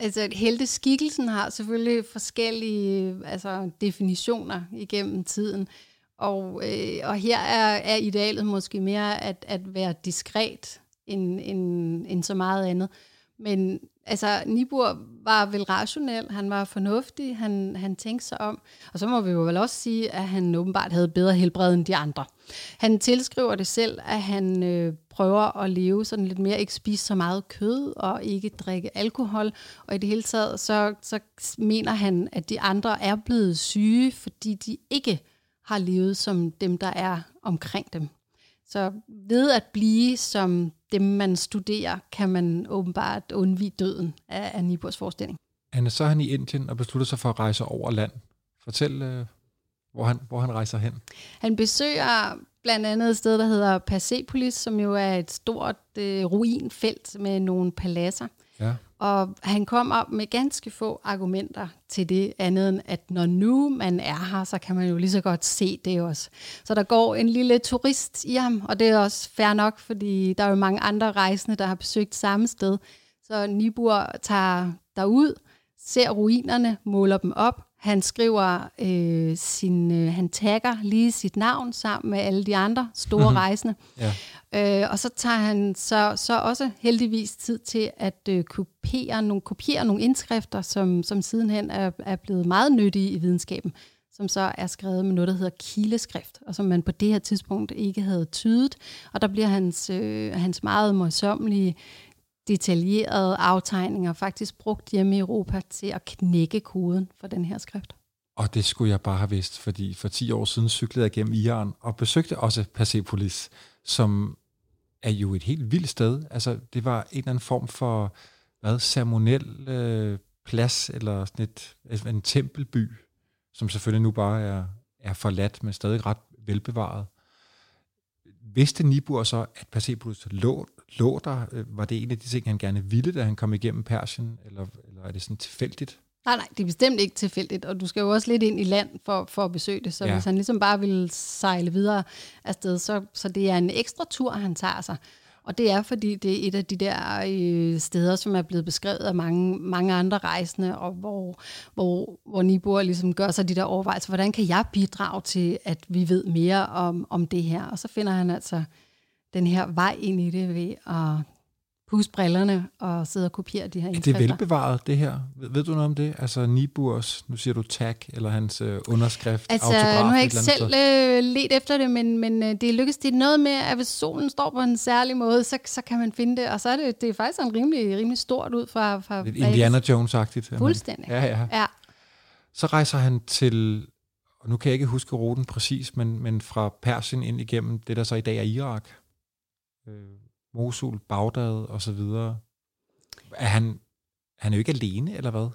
Altså, helteskikkelsen har selvfølgelig forskellige altså, definitioner igennem tiden. Og, øh, og her er, er idealet måske mere at, at være diskret end, end, end så meget andet. Men altså, Nibur var vel rationel, han var fornuftig, han, han tænkte sig om. Og så må vi jo vel også sige, at han åbenbart havde bedre helbred end de andre. Han tilskriver det selv, at han øh, prøver at leve sådan lidt mere, ikke spise så meget kød og ikke drikke alkohol. Og i det hele taget, så, så mener han, at de andre er blevet syge, fordi de ikke har levet som dem, der er omkring dem. Så ved at blive som dem, man studerer, kan man åbenbart undvige døden af, af Niburs forestilling. Anne, så er han i Indien og beslutter sig for at rejse over land. Fortæl, øh, hvor, han, hvor han rejser hen. Han besøger blandt andet et sted, der hedder Persepolis, som jo er et stort øh, ruinfelt med nogle paladser. Ja. Og han kom op med ganske få argumenter til det andet end, at når nu man er her, så kan man jo lige så godt se det også. Så der går en lille turist i ham, og det er også fair nok, fordi der er jo mange andre rejsende, der har besøgt samme sted. Så Nibur tager derud, ser ruinerne, måler dem op, han skriver øh, sin, øh, han tagger lige sit navn sammen med alle de andre store rejsende. Ja. Øh, og så tager han så, så også heldigvis tid til at øh, kopiere, nogle, kopiere nogle indskrifter, som, som sidenhen er, er blevet meget nyttige i videnskaben, som så er skrevet med noget, der hedder kileskrift, og som man på det her tidspunkt ikke havde tydet. Og der bliver hans, øh, hans meget morsommelige detaljerede aftegninger faktisk brugt hjemme i Europa til at knække koden for den her skrift. Og det skulle jeg bare have vidst, fordi for 10 år siden cyklede jeg gennem Iran og besøgte også Persepolis, som er jo et helt vildt sted. Altså, det var en eller anden form for hvad, ceremoniel øh, plads, eller sådan et, en tempelby, som selvfølgelig nu bare er, er forladt, men stadig ret velbevaret. Vidste Nibur så, at Persepolis lå, lå der? Øh, var det en af de ting, han gerne ville, da han kom igennem Persien, eller, eller er det sådan tilfældigt? Nej, nej, det er bestemt ikke tilfældigt, og du skal jo også lidt ind i land for, for at besøge det, så ja. hvis han ligesom bare vil sejle videre afsted, så, så det er en ekstra tur, han tager sig. Og det er, fordi det er et af de der øh, steder, som er blevet beskrevet af mange, mange andre rejsende, og hvor, hvor, hvor Nibor ligesom gør sig de der overvejelser, hvordan kan jeg bidrage til, at vi ved mere om, om det her? Og så finder han altså den her vej ind i det ved at pusse brillerne og sidde og kopiere de her Er det velbevaret, det her? Ved, ved du noget om det? Altså Niburs, nu siger du tag, eller hans øh, underskrift, Altså, autograf, nu har jeg ikke selv øh, let efter det, men, men øh, det lykkes det er noget med, at hvis solen står på en særlig måde, så, så kan man finde det, og så er det, det er faktisk en rimelig, rimelig stort ud fra... fra Lidt Indiana Jones-agtigt. Fuldstændig. Ja, ja. Ja, Så rejser han til, og nu kan jeg ikke huske ruten præcis, men, men fra Persien ind igennem det, der så i dag er Irak. Øh, Mosul, Bagdad og så videre. Er han, han er jo ikke alene, eller hvad?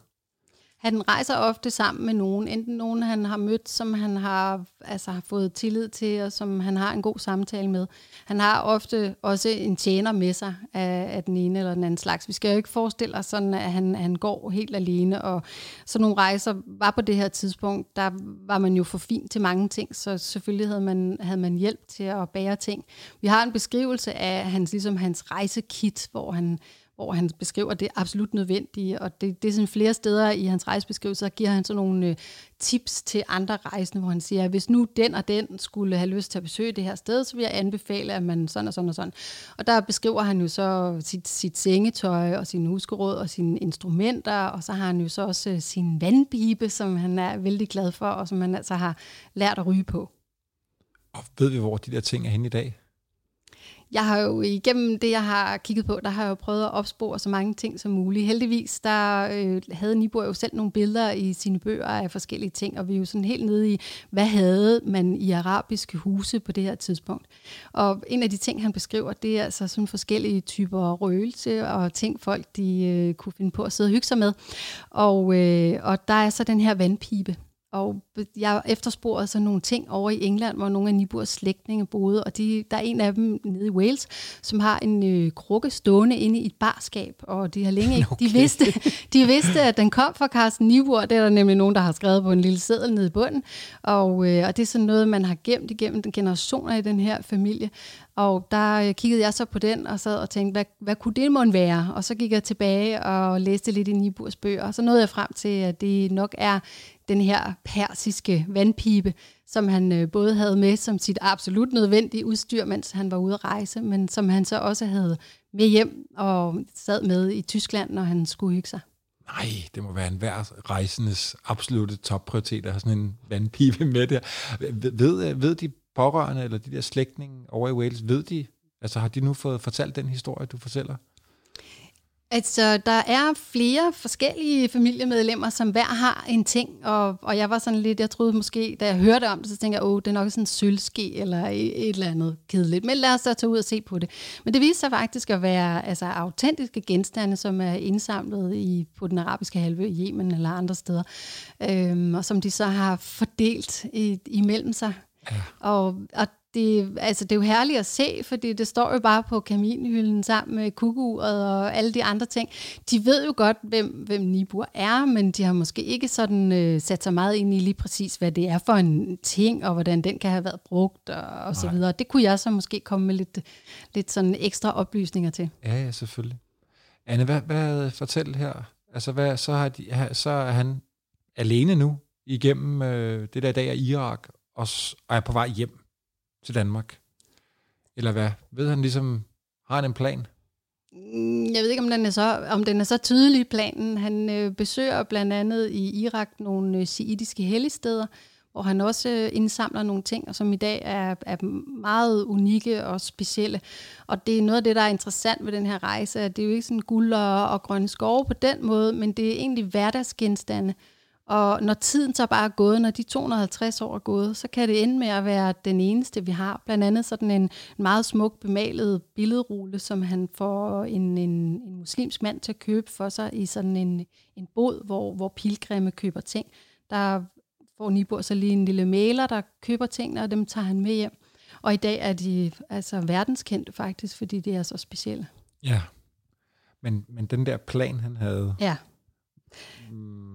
Han rejser ofte sammen med nogen, enten nogen, han har mødt, som han har, altså, har fået tillid til, og som han har en god samtale med. Han har ofte også en tjener med sig af, af den ene eller den anden slags. Vi skal jo ikke forestille os sådan, at han, han går helt alene, og så nogle rejser var på det her tidspunkt, der var man jo for fin til mange ting, så selvfølgelig havde man, havde man hjælp til at bære ting. Vi har en beskrivelse af hans, ligesom hans rejsekit, hvor han hvor han beskriver det absolut nødvendige, og det, det er sådan flere steder i hans rejsebeskrivelse, giver han sådan nogle øh, tips til andre rejsende, hvor han siger, at hvis nu den og den skulle have lyst til at besøge det her sted, så vil jeg anbefale, at man sådan og sådan og sådan. Og der beskriver han jo så sit, sit sengetøj og sin huskeråd og sine instrumenter, og så har han jo så også øh, sin vandpibe, som han er vældig glad for, og som han altså har lært at ryge på. Og ved vi, hvor de der ting er henne i dag? Jeg har jo igennem det, jeg har kigget på, der har jeg jo prøvet at opspore så mange ting som muligt. Heldigvis, der øh, havde Nibor jo selv nogle billeder i sine bøger af forskellige ting, og vi er jo sådan helt nede i, hvad havde man i arabiske huse på det her tidspunkt. Og en af de ting, han beskriver, det er altså sådan forskellige typer røgelse og ting, folk de øh, kunne finde på at sidde og hygge sig med. Og, øh, og der er så den her vandpipe, og jeg efterspurgte så nogle ting over i England, hvor nogle af Niburs slægtninge boede, og de, der er en af dem nede i Wales, som har en øh, krukke stående inde i et barskab, og de har længe ikke, Okay. de, vidste, de vidste, at den kom fra Carsten Nibur, det er der nemlig nogen, der har skrevet på en lille seddel nede i bunden, og, øh, og det er sådan noget, man har gemt igennem generationer i den her familie, og der øh, kiggede jeg så på den og sad og tænkte, hvad, hvad kunne det måtte være? Og så gik jeg tilbage og læste lidt i Niburs bøger, og så nåede jeg frem til, at det nok er den her persiske vandpibe, som han øh, både havde med som sit absolut nødvendige udstyr, mens han var ude at rejse, men som han så også havde med hjem og sad med i Tyskland, når han skulle hygge sig. Nej, det må være en hver rejsendes absolute topprioritet at have sådan en vandpibe med der. Ved, ved, ved de pårørende, eller de der slægtninge over i Wales, ved de, altså har de nu fået fortalt den historie, du fortæller? Altså, der er flere forskellige familiemedlemmer, som hver har en ting, og, og jeg var sådan lidt, jeg troede måske, da jeg hørte om det, så tænkte jeg, åh, det er nok sådan en sølvske eller et, et eller andet kedeligt, men lad os da tage ud og se på det. Men det viste sig faktisk at være altså, autentiske genstande, som er indsamlet i, på den arabiske halvø, i Yemen eller andre steder, øhm, og som de så har fordelt i, imellem sig. Ja. Og, og det, altså, det er jo herligt at se, fordi det står jo bare på kaminhylden sammen med kukuret og alle de andre ting. De ved jo godt, hvem, hvem Nibur er, men de har måske ikke sådan øh, sat sig meget ind i lige præcis, hvad det er for en ting, og hvordan den kan have været brugt og, og så videre. Det kunne jeg så måske komme med lidt, lidt sådan ekstra oplysninger til. Ja, ja, selvfølgelig. Anne, hvad, hvad fortæl her? Altså, hvad, så, har de, så er han alene nu igennem øh, det der dag af Irak, og, og er på vej hjem til Danmark? Eller hvad? Ved han ligesom, har han en plan? Mm, jeg ved ikke, om den er så, om den er så tydelig, planen. Han øh, besøger blandt andet i Irak nogle øh, siitiske helligsteder, hvor han også øh, indsamler nogle ting, som i dag er, er meget unikke og specielle. Og det er noget af det, der er interessant ved den her rejse, at det er jo ikke sådan guld og, og grønne skove på den måde, men det er egentlig hverdagsgenstande, og når tiden så bare er gået, når de 250 år er gået, så kan det ende med at være den eneste, vi har. Blandt andet sådan en, en meget smuk bemalet billedrulle, som han får en, en, en muslimsk mand til at købe for sig i sådan en, en bod, hvor, hvor pilgrimme køber ting. Der får Nibor så lige en lille maler, der køber tingene, og dem tager han med hjem. Og i dag er de altså verdenskendte faktisk, fordi det er så specielle. Ja, men, men den der plan, han havde... Ja. Mm,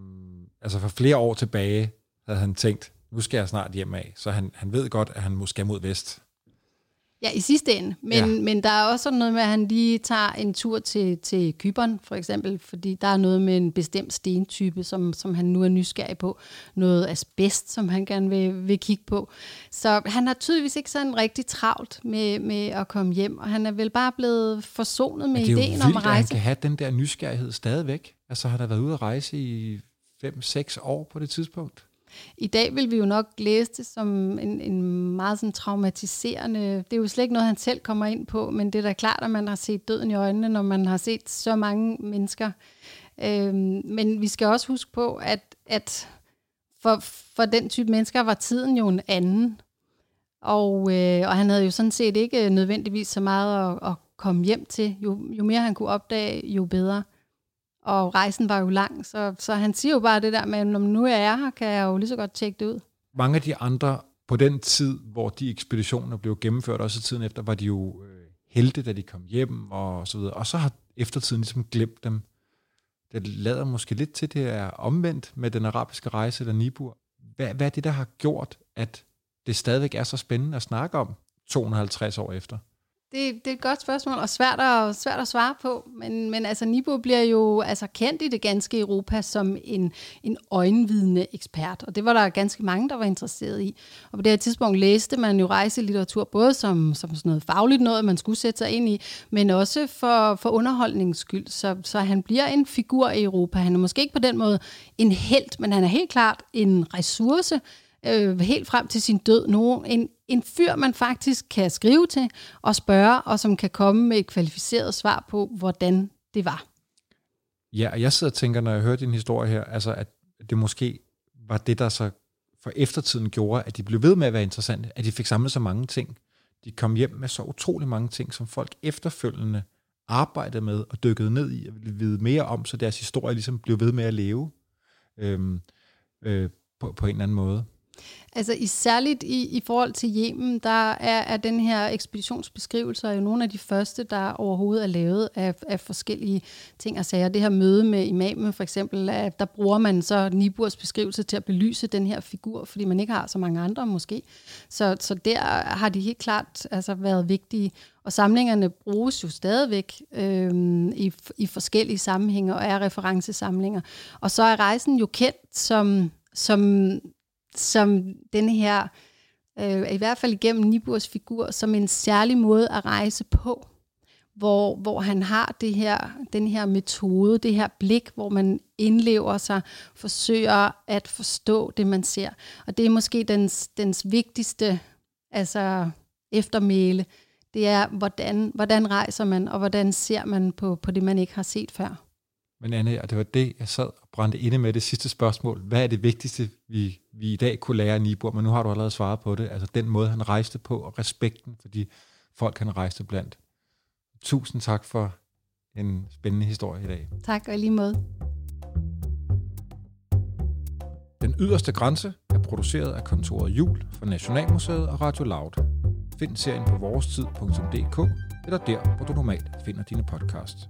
altså for flere år tilbage, havde han tænkt, nu skal jeg snart hjem af. Så han, han ved godt, at han måske mod vest. Ja, i sidste ende. Men, ja. men der er også sådan noget med, at han lige tager en tur til, til Kyberen, for eksempel, fordi der er noget med en bestemt stentype, som, som han nu er nysgerrig på. Noget asbest, som han gerne vil, vil kigge på. Så han har tydeligvis ikke sådan rigtig travlt med, med at komme hjem, og han er vel bare blevet forsonet med ideen om at rejse. at han kan have den der nysgerrighed stadigvæk. Altså har der været ude at rejse i 5-6 år på det tidspunkt? I dag vil vi jo nok læse det som en, en meget sådan traumatiserende... Det er jo slet ikke noget, han selv kommer ind på, men det er da klart, at man har set døden i øjnene, når man har set så mange mennesker. Øhm, men vi skal også huske på, at, at for, for den type mennesker var tiden jo en anden. Og, øh, og han havde jo sådan set ikke nødvendigvis så meget at, at komme hjem til. Jo, jo mere han kunne opdage, jo bedre og rejsen var jo lang, så, så han siger jo bare det der med, når nu jeg er her, kan jeg jo lige så godt tjekke det ud. Mange af de andre på den tid, hvor de ekspeditioner blev gennemført, også tiden efter, var de jo øh, helte, da de kom hjem og så videre. Og så har eftertiden ligesom glemt dem. Det lader måske lidt til, det er omvendt med den arabiske rejse eller Nibur. Hvad, hvad er det, der har gjort, at det stadigvæk er så spændende at snakke om 250 år efter? Det, det er et godt spørgsmål, og svært at, svært at svare på. Men, men altså, Nibo bliver jo altså, kendt i det ganske Europa som en, en øjenvidende ekspert, og det var der ganske mange, der var interesseret i. Og på det her tidspunkt læste man jo rejselitteratur, både som, som sådan noget fagligt noget, man skulle sætte sig ind i, men også for, for underholdningens skyld. Så, så han bliver en figur i Europa. Han er måske ikke på den måde en held, men han er helt klart en ressource, øh, helt frem til sin død. Nogen, en, en fyr, man faktisk kan skrive til og spørge, og som kan komme med et kvalificeret svar på, hvordan det var. Ja, og jeg sidder og tænker, når jeg hører din historie her, altså at det måske var det, der så for eftertiden gjorde, at de blev ved med at være interessante, at de fik samlet så mange ting. De kom hjem med så utrolig mange ting, som folk efterfølgende arbejdede med og dykkede ned i og ville vide mere om, så deres historie ligesom blev ved med at leve øhm, øh, på, på en eller anden måde. Altså i særligt i, i forhold til Yemen, der er, er den her ekspeditionsbeskrivelse jo nogle af de første, der overhovedet er lavet af, af forskellige ting og sager. Det her møde med imamen for eksempel, at der bruger man så Niburs beskrivelse til at belyse den her figur, fordi man ikke har så mange andre måske. Så, så der har de helt klart altså, været vigtige. Og samlingerne bruges jo stadigvæk øh, i, i forskellige sammenhænge og er referencesamlinger. Og så er rejsen jo kendt som, som som den her, øh, i hvert fald igennem Niburs figur, som en særlig måde at rejse på, hvor, hvor han har det her, den her metode, det her blik, hvor man indlever sig, forsøger at forstå det, man ser. Og det er måske dens, dens vigtigste altså eftermæle, det er, hvordan, hvordan rejser man, og hvordan ser man på, på det, man ikke har set før. Men Anne, og det var det, jeg sad og brændte inde med det sidste spørgsmål. Hvad er det vigtigste, vi, vi i dag kunne lære af Nibor? Men nu har du allerede svaret på det. Altså den måde, han rejste på, og respekten for de folk, han rejste blandt. Tusind tak for en spændende historie i dag. Tak, og lige måde. Den yderste grænse er produceret af kontoret Jul for Nationalmuseet og Radio Loud. find serien på vorestid.dk eller der, hvor du normalt finder dine podcasts.